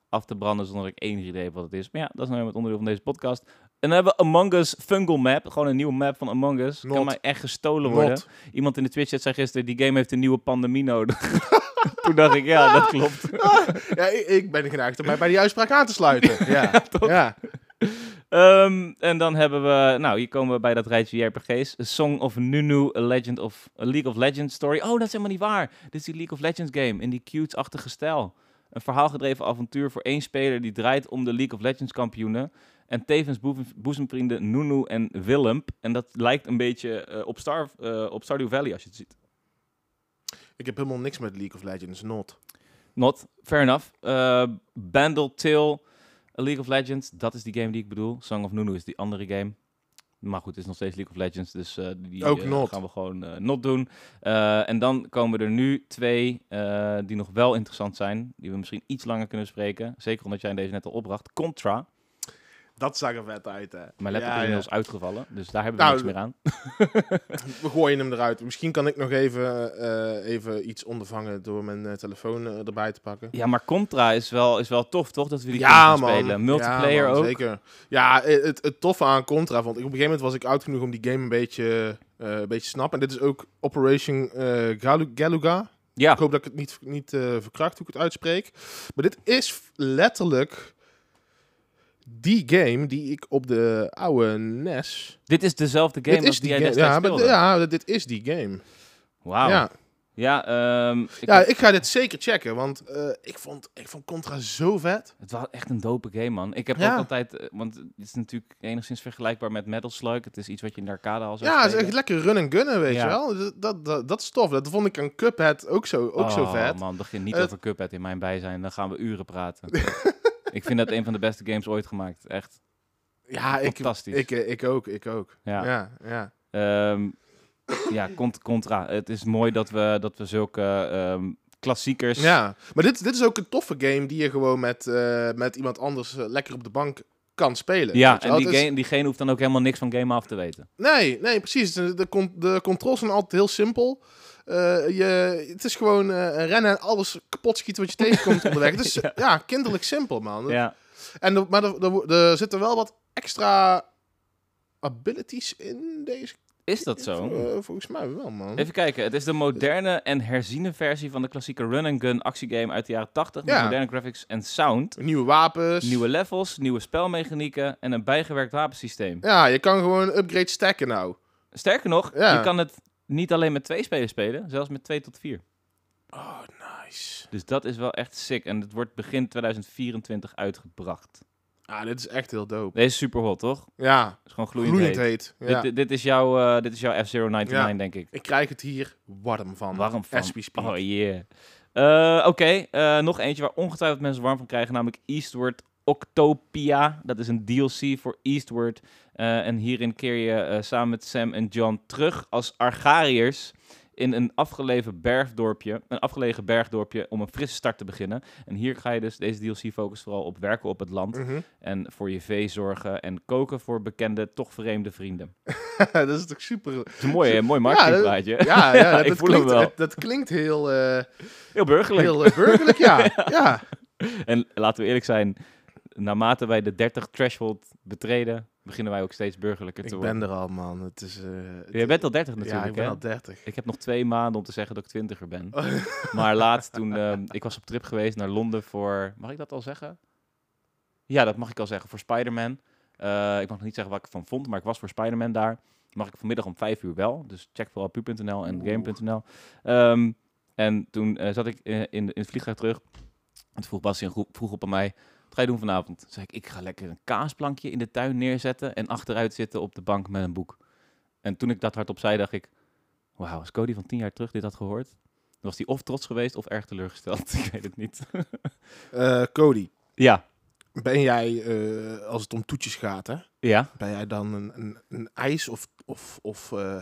S1: af te branden zonder dat ik enig idee heb wat het is. Maar ja, dat is nou het onderdeel van deze podcast. En dan hebben we Among Us Fungal Map. Gewoon een nieuwe map van Among Us.
S2: Not.
S1: Kan mij echt gestolen worden.
S2: Not.
S1: Iemand in de Twitch chat zei gisteren, die game heeft een nieuwe pandemie nodig. Toen dacht ik, ja, dat klopt.
S2: Ja, ik, ben geneigd om mij bij die uitspraak aan te sluiten. ja, ja.
S1: Ehm, en dan hebben we, nou, hier komen we bij dat rijtje RPG's. A Song of Nunu, A, Legend of, a League of Legends story. Oh, dat is helemaal niet waar. Dit is die League of Legends game in die cute-achtige stijl. Een verhaalgedreven avontuur voor één speler die draait om de League of Legends kampioenen. En tevens boezem- boezemvrienden Nunu en Willem. En dat lijkt een beetje eh, op, Star, eh, op Stardew Valley als je het ziet.
S2: Ik heb helemaal niks met League of Legends. Not.
S1: Not, fair enough. Uh, Bandle Till, A League of Legends, dat is die game die ik bedoel. Song of Nunu is die andere game. Maar goed, het is nog steeds League of Legends, dus eh, die
S2: Ook
S1: eh, gaan we gewoon eh, not doen. En dan komen er nu twee die nog wel interessant zijn, die we misschien iets langer kunnen bespreken. Zeker omdat jij deze net al opbracht. Contra.
S2: Dat zag er vet uit, hè.
S1: Mijn laptop
S2: Ja,
S1: is
S2: ja.
S1: inmiddels uitgevallen, dus daar hebben we
S2: Nou,
S1: niks meer aan.
S2: We gooien hem eruit. Misschien kan ik nog even, eh, even iets ondervangen door mijn eh, telefoon eh, erbij te pakken.
S1: Ja, maar Contra is wel, is wel tof, toch? Dat we die
S2: Ja, man.
S1: spelen. Multiplayer
S2: Ja, man,
S1: ook.
S2: Zeker. Ja, het, het toffe aan Contra vond ik. Op een gegeven moment was ik oud genoeg om die game een beetje, eh een beetje te snappen. En dit is ook Operation eh, Galu- Galuga.
S1: Ja,
S2: Ik hoop dat ik het niet, niet eh, verkracht hoe ik het uitspreek. Maar dit is letterlijk die game die ik op de oude NES...
S1: dit is dezelfde game
S2: dit
S1: als die
S2: die
S1: jij
S2: Ja, maar,
S1: speelde.
S2: ja, dit is die game.
S1: Wauw.
S2: Ja.
S1: Ja, ehm, ik
S2: Ja, ik ga dit zeker checken, want eh, ik, vond, ik vond Contra zo vet.
S1: het was echt een dope game, man. Ik heb
S2: Ja.
S1: ook altijd, eh, want het is natuurlijk enigszins vergelijkbaar met Metal Slug. Het is iets wat je in de arcade al zou
S2: Ja, het is echt lekker run en gunnen, weet
S1: Ja.
S2: je wel. Dat, dat, dat, dat is tof. Dat vond ik aan Cuphead ook zo, ook zo
S1: Oh,
S2: vet.
S1: man, begin niet
S2: Het-
S1: over Cuphead in mijn bijzijn. Dan gaan we uren praten. ik vind dat een van de beste games ooit gemaakt. Echt
S2: Ja, ik,
S1: fantastisch.
S2: ik, eh, ik ook, ik ook.
S1: Ja.
S2: Ja, ja.
S1: Ehm, ja, cont- contra. Het is mooi dat we, dat we zulke ehm, klassiekers...
S2: Ja, maar dit, dit is ook een toffe game die je gewoon met, eh, met iemand anders eh, lekker op de bank kan spelen.
S1: Ja, en die
S2: is-
S1: diegene hoeft dan ook helemaal niks van game af te weten.
S2: Nee, nee, precies. De, de, de controls zijn altijd heel simpel. Eh, je, het is gewoon eh, rennen en alles kapot schieten wat je tegenkomt onderweg. Is
S1: Ja.
S2: ja. kinderlijk simpel, man.
S1: Ja,
S2: En maar er, er, er zitten wel wat extra abilities in deze.
S1: is dat zo?
S2: Eh, volgens mij wel, man.
S1: Even kijken, het is de moderne en herziene versie van de klassieke run-and-gun actiegame uit de jaren 80 met
S2: Ja.
S1: moderne graphics en sound.
S2: Nieuwe wapens.
S1: Nieuwe levels, nieuwe spelmechanieken en een bijgewerkt wapensysteem.
S2: Ja, je kan gewoon upgrade stacken nou.
S1: Sterker nog,
S2: Ja.
S1: je kan het niet alleen met twee spelers spelen, zelfs met twee tot vier.
S2: Oh, nice.
S1: Dus dat is wel echt sick. En het wordt begin 2024 uitgebracht.
S2: Ah, dit is echt heel dope.
S1: Deze is super hot, toch?
S2: Ja,
S1: is gewoon gloeiend,
S2: gloeiend
S1: heet.
S2: heet. Ja.
S1: Dit, dit is jouw, eh, dit is jouw F-099,
S2: Ja.
S1: denk ik.
S2: Ik krijg het hier warm van.
S1: Warm van. Oh yeah. Eh, Oké, eh, nog eentje waar ongetwijfeld mensen warm van krijgen, namelijk Eastward Octopia. Dat is een DLC voor Eastward. Eh, en hierin keer je eh, samen met Sam en John terug als Argariërs in een afgelegen bergdorpje, een afgelegen bergdorpje om een frisse start te beginnen. En hier ga je dus, deze DLC focust vooral op werken op het land
S2: Mhm.
S1: en voor je vee zorgen en koken voor bekende, toch vreemde vrienden.
S2: dat is toch super.
S1: Het is een mooi, mooi marketingplaatje.
S2: Ja, ja, dat,
S1: ik
S2: dat
S1: voel hem
S2: klinkt,
S1: wel.
S2: het- dat klinkt heel, eh,
S1: Heel burgerlijk.
S2: heel burgerlijk, ja. ja.
S1: En laten we eerlijk zijn, naarmate wij de 30 threshold betreden, beginnen wij ook steeds burgerlijker te
S2: Ik
S1: worden.
S2: ben er al, man. Het is,
S1: Je bent al 30
S2: ja,
S1: natuurlijk,
S2: ik ben
S1: hè?
S2: al 30.
S1: Ik heb nog twee maanden om te zeggen dat ik twintiger ben. Maar laatst toen, ehm, ik was op trip geweest naar Londen voor, mag ik dat al zeggen? Ja, dat mag ik al zeggen, voor Spider-Man. Eh, ik mag nog niet zeggen wat ik ervan vond, maar ik was voor Spider-Man daar. Mag ik vanmiddag om vijf uur wel, dus check vooral pu.nl en game.nl. Ehm, en toen eh, zat ik in, in het vliegtuig terug. En toen vroeg groep- vroeg op aan mij, wat ga je doen vanavond? Zei ik, ik ga lekker een kaasplankje in de tuin neerzetten en achteruit zitten op de bank met een boek. En toen ik dat hardop zei, dacht ik, wauw, als Cody van tien jaar terug dit had gehoord, dan was hij of trots geweest of erg teleurgesteld. ik weet het niet.
S2: Eh, Cody,
S1: ja,
S2: ben jij, eh, als het om toetjes gaat, hè,
S1: ja.
S2: ben jij dan een, een, een ijs of, of, of, eh,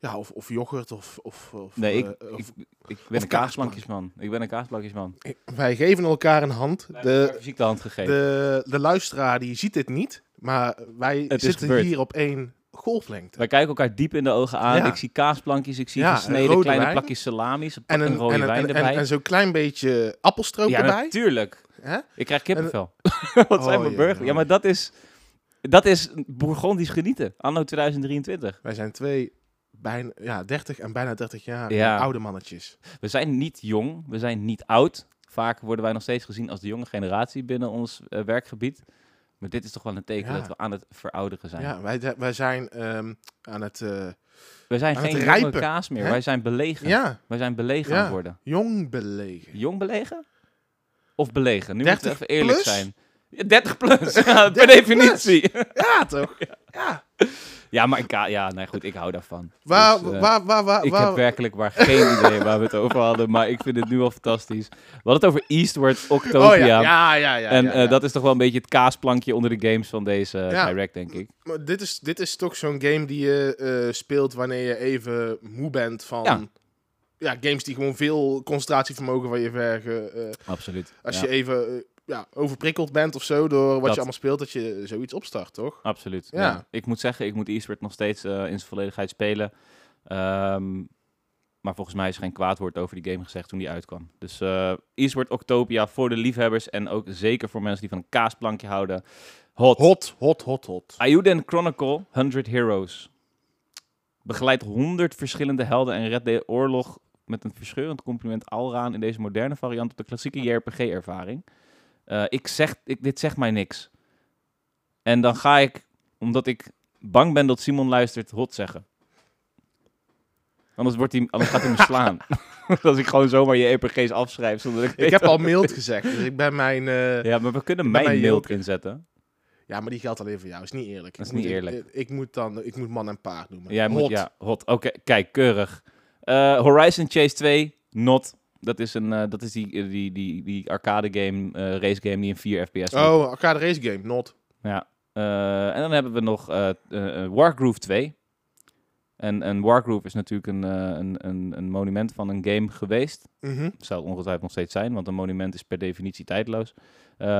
S2: ja, of, of yoghurt of... of, of
S1: Nee, ik,
S2: eh, of-
S1: ik, ik ben een
S2: kaasplankje.
S1: kaasplankjesman. Ik ben een kaasplankjesman.
S2: wij geven elkaar een hand.
S1: De,
S2: De,
S1: fysiek de hand gegeven.
S2: de, de luisteraar die ziet dit niet, maar wij
S1: Het
S2: zitten hier op één golflengte.
S1: Wij kijken elkaar diep in de ogen aan.
S2: Ja.
S1: Ik zie kaasplankjes, ik zie
S2: Ja,
S1: gesneden kleine
S2: wijn.
S1: plakjes salamis, een,
S2: En
S1: een,
S2: een,
S1: rode
S2: en, een-
S1: wijn erbij.
S2: en, en zo'n klein beetje appelstroop
S1: ja,
S2: erbij.
S1: natuurlijk.
S2: Hè?
S1: Ik krijg kippenvel. Wat zijn
S2: Oh,
S1: we
S2: ja,
S1: burger?
S2: ja.
S1: Ja, maar dat is, dat is Bourgondisch genieten. Anno 2023.
S2: Wij zijn twee bijna, ja, 30 en bijna 30 jaar
S1: Ja.
S2: oude mannetjes.
S1: We zijn niet jong, we zijn niet oud. Vaak worden wij nog steeds gezien als de jonge generatie binnen ons eh, werkgebied. Maar dit is toch wel een teken
S2: Ja.
S1: dat we aan het verouderen zijn.
S2: Ja, wij, wij zijn ehm, aan het eh,
S1: We zijn geen
S2: rijpen,
S1: kaas meer.
S2: hè?
S1: Wij zijn belegen.
S2: ja,
S1: Wij zijn belegen
S2: Ja.
S1: worden.
S2: jong belegen.
S1: Jong belegen? Of belegen? Nu
S2: 30
S1: moeten we even eerlijk
S2: plus?
S1: zijn. Ja, 30 plus, ja, per
S2: 30
S1: definitie.
S2: Ja, toch? Ja.
S1: Ja, maar ik, ja, nee, goed, ik hou daarvan.
S2: Waar,
S1: Dus,
S2: waar, waar, waar,
S1: ik
S2: waar-
S1: heb werkelijk waar geen idee waar we het over hadden, maar ik vind het nu al fantastisch. We hadden het over Eastward Octopia.
S2: Oh ja, ja, ja, ja.
S1: en eh, dat is toch wel een beetje het kaasplankje onder de games van deze eh. Direct, denk ik.
S2: Maar dit is, dit is toch zo'n game die je eh, speelt wanneer je even moe bent van...
S1: Ja.
S2: Games die gewoon veel concentratievermogen van je vergen.
S1: Absoluut.
S2: als
S1: Ja,
S2: je even ja, overprikkeld bent of zo door wat
S1: Dat.
S2: je allemaal speelt, dat je zoiets opstart, toch?
S1: Absoluut. Ja.
S2: Ja.
S1: Ik moet zeggen, ik moet Eastward nog steeds eh, in zijn volledigheid spelen. Ehm, maar volgens mij is er geen kwaad woord over die game gezegd toen die uitkwam. Dus eh Eastward Octopia voor de liefhebbers en ook zeker voor mensen die van een kaasplankje houden. Hot.
S2: Hot, hot, hot, hot.
S1: Ayuden Chronicle 100 Heroes. Begeleidt 100 verschillende helden en redt de oorlog met een verscheurend compliment Alraan in deze moderne variant op de klassieke JRPG-ervaring. Eh, ik zeg, ik, dit zegt mij niks. En dan ga ik, omdat ik bang ben dat Simon luistert, hot zeggen. Anders, wordt hij, anders gaat hij me slaan. Als ik gewoon zomaar je EPG's afschrijf. Zonder dat ik,
S2: Ik heb al maild gezegd, dus ik ben mijn... eh,
S1: Ja, maar we kunnen mijn
S2: mij
S1: mail
S2: joker.
S1: inzetten.
S2: Ja, maar die geldt alleen voor jou. is niet eerlijk.
S1: Dat is
S2: Ik moet-
S1: niet eerlijk.
S2: Ik, ik moet dan, ik moet man en paard noemen.
S1: Jij moet,
S2: Hot.
S1: ja, hot. Oké, kijk, keurig. Eh, Horizon Chase 2, not. Dat is, een, eh, dat is die, eh, die, die, die arcade game, eh, race game die in 4 fps liep.
S2: Oh, arcade race game, not.
S1: Ja. En dan hebben we nog Wargroove 2. En, en Wargroove is natuurlijk een, een, een, een monument van een game geweest. Zou het ongetwijfeld nog steeds zijn, want een monument is per definitie tijdloos.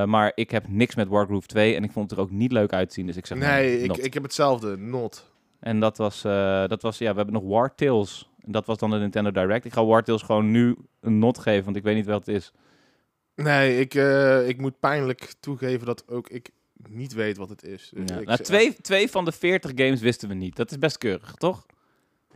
S1: Maar ik heb niks met Wargroove 2 en ik vond het er ook niet leuk uitzien, dus ik zeg maar
S2: Nee, ik, ik heb hetzelfde, not.
S1: En dat was, dat was, ja, we hebben nog War Tales. En dat was dan de Nintendo Direct. Ik ga War Tales gewoon nu een not geven, want ik weet niet wat het is.
S2: Nee, ik, eh, ik moet pijnlijk toegeven dat ook ik niet weet wat het is. Dus
S1: Ja.
S2: ik
S1: Nou,
S2: zeg-
S1: twee, twee van de 40 games wisten we niet. Dat is best keurig, toch?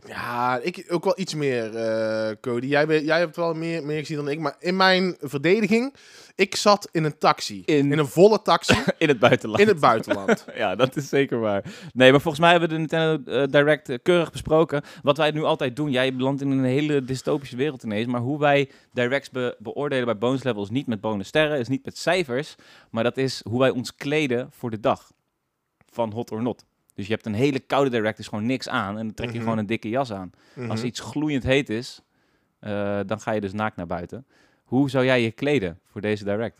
S2: Ja, ik ook wel iets meer, eh, Cody. Jij, jij hebt wel meer, meer gezien dan ik. Maar in mijn verdediging, ik zat in een taxi.
S1: In-
S2: In, een volle taxi
S1: In het buitenland.
S2: in het buitenland.
S1: Ja, dat is zeker waar. Nee, maar volgens mij hebben we de Nintendo eh, Direct eh, keurig besproken. Wat wij nu altijd doen, jij belandt in een hele dystopische wereld ineens. Maar hoe wij Directs be- beoordelen bij bonus levels, niet met bonus sterren, is niet met cijfers. Maar dat is hoe wij ons kleden voor de dag. Van hot or not. Dus je hebt een hele koude Direct, is gewoon niks aan. En dan trek je
S2: Mhm.
S1: gewoon een dikke jas aan. Als
S2: Mhm.
S1: iets gloeiend heet is, eh, dan ga je dus naakt naar buiten. Hoe zou jij je kleden voor deze Direct?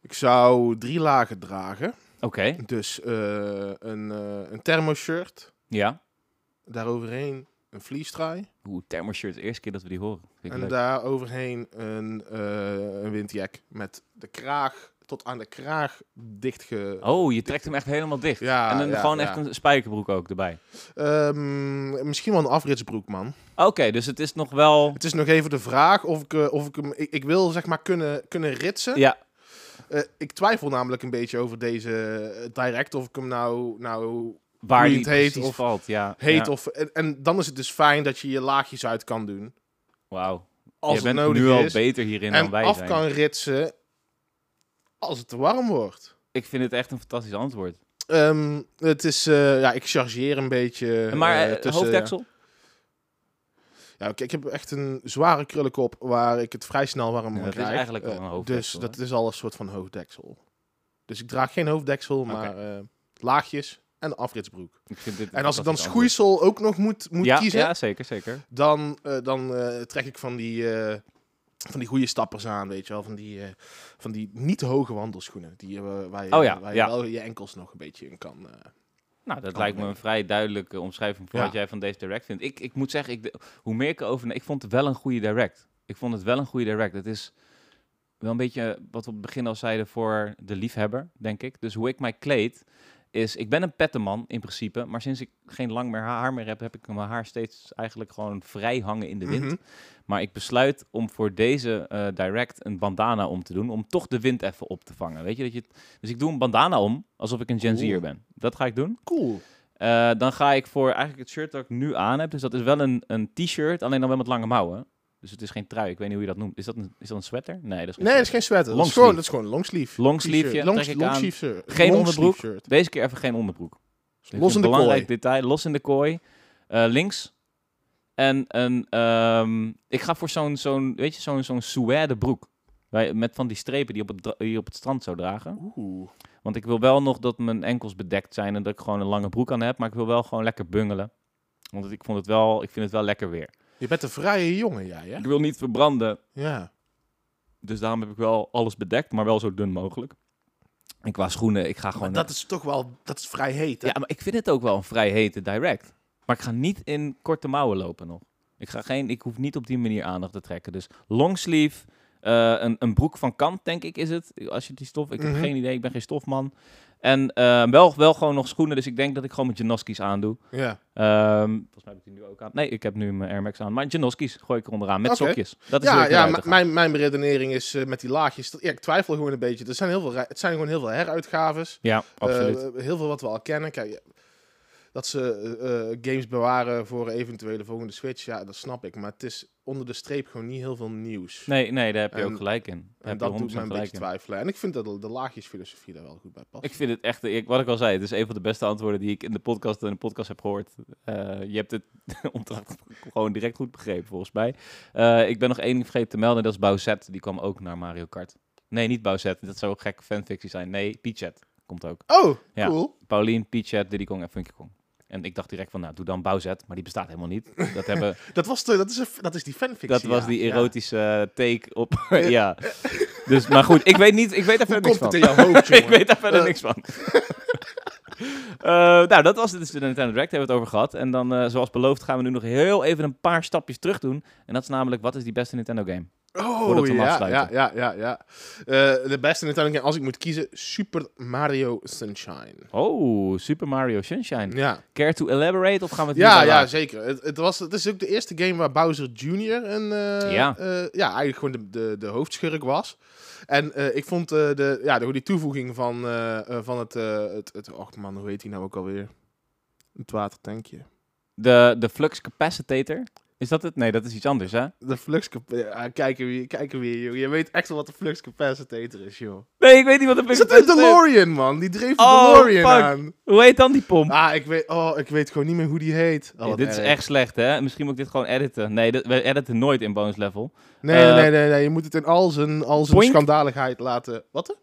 S2: Ik zou drie lagen dragen.
S1: Oké,
S2: Dus eh, een, eh een thermoshirt.
S1: ja.
S2: Daaroverheen een vliestrui.
S1: Oeh, thermoshirt, de eerste keer dat we die horen.
S2: En
S1: leuk.
S2: daaroverheen een, een windjack. Met de kraag tot aan de kraag dichtge...
S1: Oh, je trekt hem echt helemaal dicht.
S2: Ja,
S1: en dan
S2: ja,
S1: gewoon
S2: ja.
S1: echt een spijkerbroek ook erbij.
S2: Ehm, misschien wel een afritsbroek, man.
S1: Oké, dus het is nog wel...
S2: Het is nog even de vraag of ik, eh, of ik hem... Ik, ik wil zeg maar kunnen, kunnen ritsen.
S1: Ja,
S2: Eh, ik twijfel namelijk een beetje over deze eh, direct. Of ik hem nou, nou
S1: waar die
S2: het heet of
S1: valt. Ja,
S2: heet. Of, en, en dan is het dus fijn dat je je laagjes uit kan doen.
S1: Wauw.
S2: Als
S1: Je bent
S2: nodig
S1: nu al beter hierin dan
S2: En
S1: wij
S2: af
S1: zijn.
S2: kan ritsen als het te warm wordt.
S1: Ik vind het echt een fantastisch antwoord.
S2: Ehm, het is, eh, ja, ik chargeer een beetje.
S1: maar
S2: eh,
S1: eh,
S2: tussen-
S1: hoofddeksel?
S2: Ja, ik, ik heb echt een zware krullenkop waar ik het vrij snel warm
S1: Ja, dat is eigenlijk wel een hoofddeksel,
S2: Dus dat is al een soort van hoofddeksel. Dus ik draag geen hoofddeksel, maar laagjes en afritsbroek.
S1: Ik vind dit
S2: En als ik dan schoeisel ook nog moet, moet
S1: ja,
S2: kiezen,
S1: Ja, zeker, zeker.
S2: dan, dan trek ik van die, van die goede stappers aan, weet je wel. Van die, eh, van die niet hoge wandelschoenen. Die, eh, waar je,
S1: Oh ja,
S2: waar je
S1: ja.
S2: wel je enkels nog een beetje in kan. eh.
S1: Nou, dat
S2: Kan
S1: lijkt me een vrij duidelijke omschrijving voor
S2: Ja.
S1: wat jij van deze direct vindt. Ik, ik moet zeggen, ik, de- hoe meer ik erover... Ik vond het wel een goede direct. Ik vond het wel een goede direct. Het is wel een beetje wat we op het begin al zeiden voor de liefhebber, denk ik. Dus hoe ik mij kleed is... Ik ben een pettenman in principe, maar sinds ik geen lang meer haar meer heb, heb ik mijn haar steeds eigenlijk gewoon vrij hangen in de wind.
S2: Mhm.
S1: Maar ik besluit om voor deze eh, direct een bandana om te doen, om toch de wind even op te vangen. Weet je dat je? Dus ik doe een bandana om, alsof ik een Gen Z'er ben. Dat ga ik doen.
S2: Cool.
S1: Eh, dan ga ik voor eigenlijk het shirt dat ik nu aan heb. Dus dat is wel een, een t-shirt, alleen dan wel met lange mouwen. Dus het is geen trui. Ik weet niet hoe je dat noemt. Is dat een, is dat een sweater? Nee, dat is geen
S2: Nee, dat is
S1: sweater.
S2: geen sweater. Dat is gewoon, dat is gewoon longsleeve.
S1: Longsleeve,
S2: Longs, longsleeve.
S1: Geen onderbroek.
S2: shirt.
S1: Deze keer even geen onderbroek. Dit
S2: Los in de
S1: belangrijk
S2: kooi.
S1: detail. Los in de kooi. Eh, links. En een, ehm, ik ga voor zo'n, zo'n weet je, zo'n, zo'n suède broek. Met van die strepen die op het, die op het strand zou dragen.
S2: Oeh.
S1: Want ik wil wel nog dat mijn enkels bedekt zijn en dat ik gewoon een lange broek aan heb. Maar ik wil wel gewoon lekker bungelen. Want ik, vond het wel, ik vind het wel lekker weer.
S2: Je bent een vrije jongen, jij, hè?
S1: Ik wil niet verbranden.
S2: Ja.
S1: Dus daarom heb ik wel alles bedekt, maar wel zo dun mogelijk. En qua schoenen, ik ga
S2: Maar
S1: gewoon...
S2: dat is toch wel, dat is vrij heet, hè?
S1: Ja, maar ik vind het ook wel een vrij hete direct. Maar ik ga niet in korte mouwen lopen nog. Ik, ga geen, ik hoef niet op die manier aandacht te trekken. Dus longsleeve, eh, een, een broek van kant, denk ik, is het. Als je die stof... Ik heb
S2: Mhm.
S1: geen idee, ik ben geen stofman. En eh, wel, wel gewoon nog schoenen, dus ik denk dat ik gewoon mijn Janoskis aandoe.
S2: Ja.
S1: Ehm, volgens mij heb ik die nu ook aan. Nee, ik heb nu mijn Air Max aan. Maar Janoskis gooi ik er onderaan met sokjes. Dat is
S2: Ja, ja mijn, mijn beredenering is eh, met die laagjes. Ja, ik twijfel gewoon een beetje. Er zijn, heel veel, het zijn gewoon heel veel heruitgaves.
S1: Ja, absoluut.
S2: Eh, heel veel wat we al kennen. Kijk, dat ze eh, games bewaren voor eventuele volgende Switch. Ja, dat snap ik. Maar het is onder de streep gewoon niet heel veel nieuws.
S1: Nee, nee, daar heb je
S2: En-
S1: ook gelijk in. Daar
S2: En
S1: heb
S2: dat
S1: je
S2: doet
S1: 100%
S2: een beetje twijfelen. En ik vind dat de, de laagjesfilosofie daar wel goed bij past.
S1: Ik vind het echt, ik, wat ik al zei, het is een van de beste antwoorden die ik in de podcast, in de podcast heb gehoord. Eh, je hebt het opdracht gewoon direct goed begrepen, volgens mij. Eh, ik ben nog één ding vergeten te melden, dat is Bowsette. Die kwam ook naar Mario Kart. Nee, niet Bowsette, dat zou een gek fanfictie zijn. Nee, Peachat komt ook.
S2: Oh,
S1: Ja.
S2: cool.
S1: Pauline, Peachat, Diddy Kong en Funky Kong. En ik dacht direct van, nou, doe dan Bowsette, maar die bestaat helemaal niet. Dat, hebben,
S2: Dat, was de, dat, is een, dat is die fanfictie.
S1: dat was die
S2: Ja.
S1: erotische take op, ja. Dus, maar goed, ik weet niet, ik weet
S2: Hoe
S1: verder niks van.
S2: het in jouw hoofd,
S1: ik weet daar verder
S2: Eh.
S1: niks van. Eh, nou, dat was het. Dus de Nintendo Direct hebben we het over gehad. En dan, eh, zoals beloofd, gaan we nu nog heel even een paar stapjes terug doen. En dat is namelijk, wat is die beste Nintendo game?
S2: Oh, ja, ja, ja, ja, ja. Eh, de beste Nintendo game, als ik moet kiezen, Super Mario Sunshine.
S1: Oh, Super Mario Sunshine.
S2: Ja,
S1: Care to elaborate of gaan we het
S2: ja, ja zeker. Het, het, was, het is ook de eerste game waar Bowser Jr. een,
S1: Ja.
S2: ja, eigenlijk gewoon de, de, de hoofdschurk was. En ik vond de, ja, de, die toevoeging van, van het, het, het... Och man, hoe heet die nou ook alweer? Het watertankje.
S1: De, de Flux Capacitator. Is dat het? Nee, dat is iets anders, hè?
S2: De flux... Ja, kijken weer, kijken weer, joh. Je weet echt wel wat de flux capacitator is, joh.
S1: Nee, ik weet niet wat de Flux
S2: Is dat een
S1: Capacitator
S2: DeLorean, man? Die dreef de
S1: Oh,
S2: DeLorean
S1: fuck.
S2: aan.
S1: Hoe heet dan die pomp?
S2: Ah, ik weet, oh, ik weet gewoon niet meer hoe die heet. Oh,
S1: Nee, dit is echt slecht, hè? Misschien moet ik dit gewoon editen. Nee, dit- we editen nooit in bonus level.
S2: Nee,
S1: Eh,
S2: nee, nee, nee. Je moet het in al zijn, al zijn schandaligheid laten... Wat?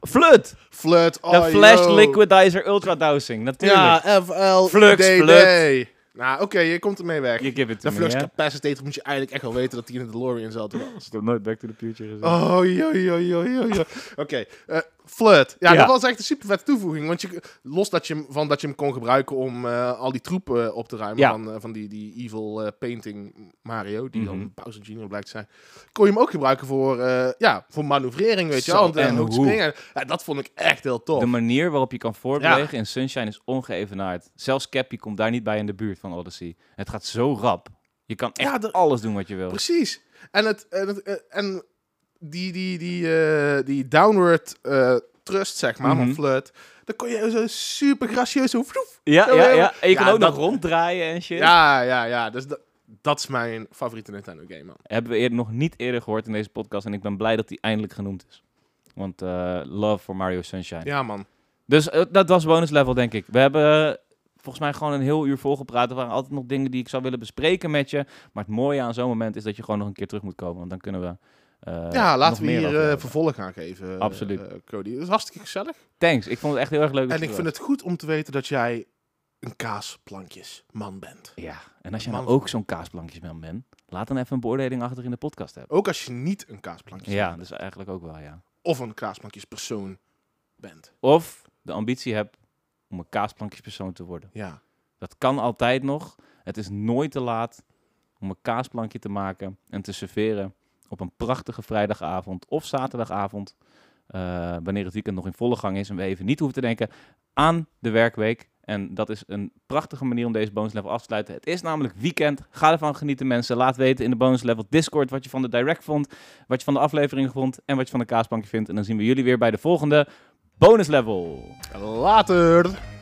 S1: Flut!
S2: Flirt. Oh,
S1: de Flash
S2: yo.
S1: Liquidizer Ultra Dowsing, natuurlijk.
S2: Ja, FL.
S1: Flux,
S2: DD.
S1: flut.
S2: Nou, oké, je komt ermee weg.
S1: Je give it to
S2: De
S1: me,
S2: flux capacitator moet je eigenlijk echt wel weten dat die in de DeLorean zat.
S1: Ik heb nooit Back to the Future gezien.
S2: Oh, jo, jo, jo, jo, jo. Oké, eh, Flirt. Ja,
S1: Ja.
S2: dat was echt een super vette toevoeging. Want je, los dat je, hem- van dat je hem kon gebruiken om eh, al die troepen op te ruimen
S1: Ja.
S2: van, eh, van die, die evil eh, painting Mario, die
S1: Mhm.
S2: dan Bowser Jr. blijkt te zijn, kon je hem ook gebruiken voor, eh, ja, voor manoeuvrering, weet je wel. En,
S1: en
S2: springen. Ja, dat vond ik echt heel tof.
S1: De manier waarop je kan voortbewegen in Sunshine is ongeëvenaard. Zelfs Cappy komt daar niet bij in de buurt van Odyssey. Het gaat zo rap. Je kan echt
S2: Ja,
S1: alles doen wat je wil.
S2: Precies. En, het, en, het, eh, en die, die, die, eh, die downward eh, thrust, zeg maar, van Flirt, dan kon je zo super gracieus zo... vloef.
S1: Ja, ja, ja. En je kan ook
S2: dat-
S1: nog ronddraaien en shit.
S2: Ja, ja, ja. Dus dat, dat is mijn favoriete Nintendo game, man.
S1: Hebben we eerder, nog niet eerder gehoord in deze podcast. En ik ben blij dat die eindelijk genoemd is. Want eh, love for Mario Sunshine.
S2: Ja, man.
S1: Dus dat was bonus level, denk ik. We hebben volgens mij gewoon een heel uur volgepraat. Er waren altijd nog dingen die ik zou willen bespreken met je. Maar het mooie aan zo'n moment is dat je gewoon nog een keer terug moet komen. Want dan kunnen we. Eh,
S2: ja, laten we hier
S1: hebben.
S2: vervolg gaan geven. eh,
S1: Absoluut.
S2: Cody. Het is hartstikke gezellig.
S1: Thanks. Ik vond het echt heel erg leuk. dat
S2: En ik vind het goed om te weten dat jij een kaasplankjes man bent.
S1: Ja, en als je nou ook zo'n kaasplankjesman bent, laat dan even een beoordeling achter in de podcast hebben.
S2: Ook als je niet een kaasplankjes
S1: Ja,
S2: man
S1: dat is eigenlijk ook wel, ja.
S2: of een kaasplankjes persoon bent.
S1: Of de ambitie hebt om een kaasplankjespersoon te worden.
S2: Ja.
S1: Dat kan altijd nog. Het is nooit te laat om een kaasplankje te maken en te serveren op een prachtige vrijdagavond of zaterdagavond. eh, wanneer het weekend nog in volle gang is en we even niet hoeven te denken aan de werkweek. En dat is een prachtige manier om deze bonus level af te sluiten. Het is namelijk weekend. Ga ervan genieten mensen. Laat weten in de bonus level Discord wat je van de direct vond, wat je van de aflevering vond en wat je van de kaasplankje vindt. En dan zien we jullie weer bij de volgende bonus level.
S2: Later!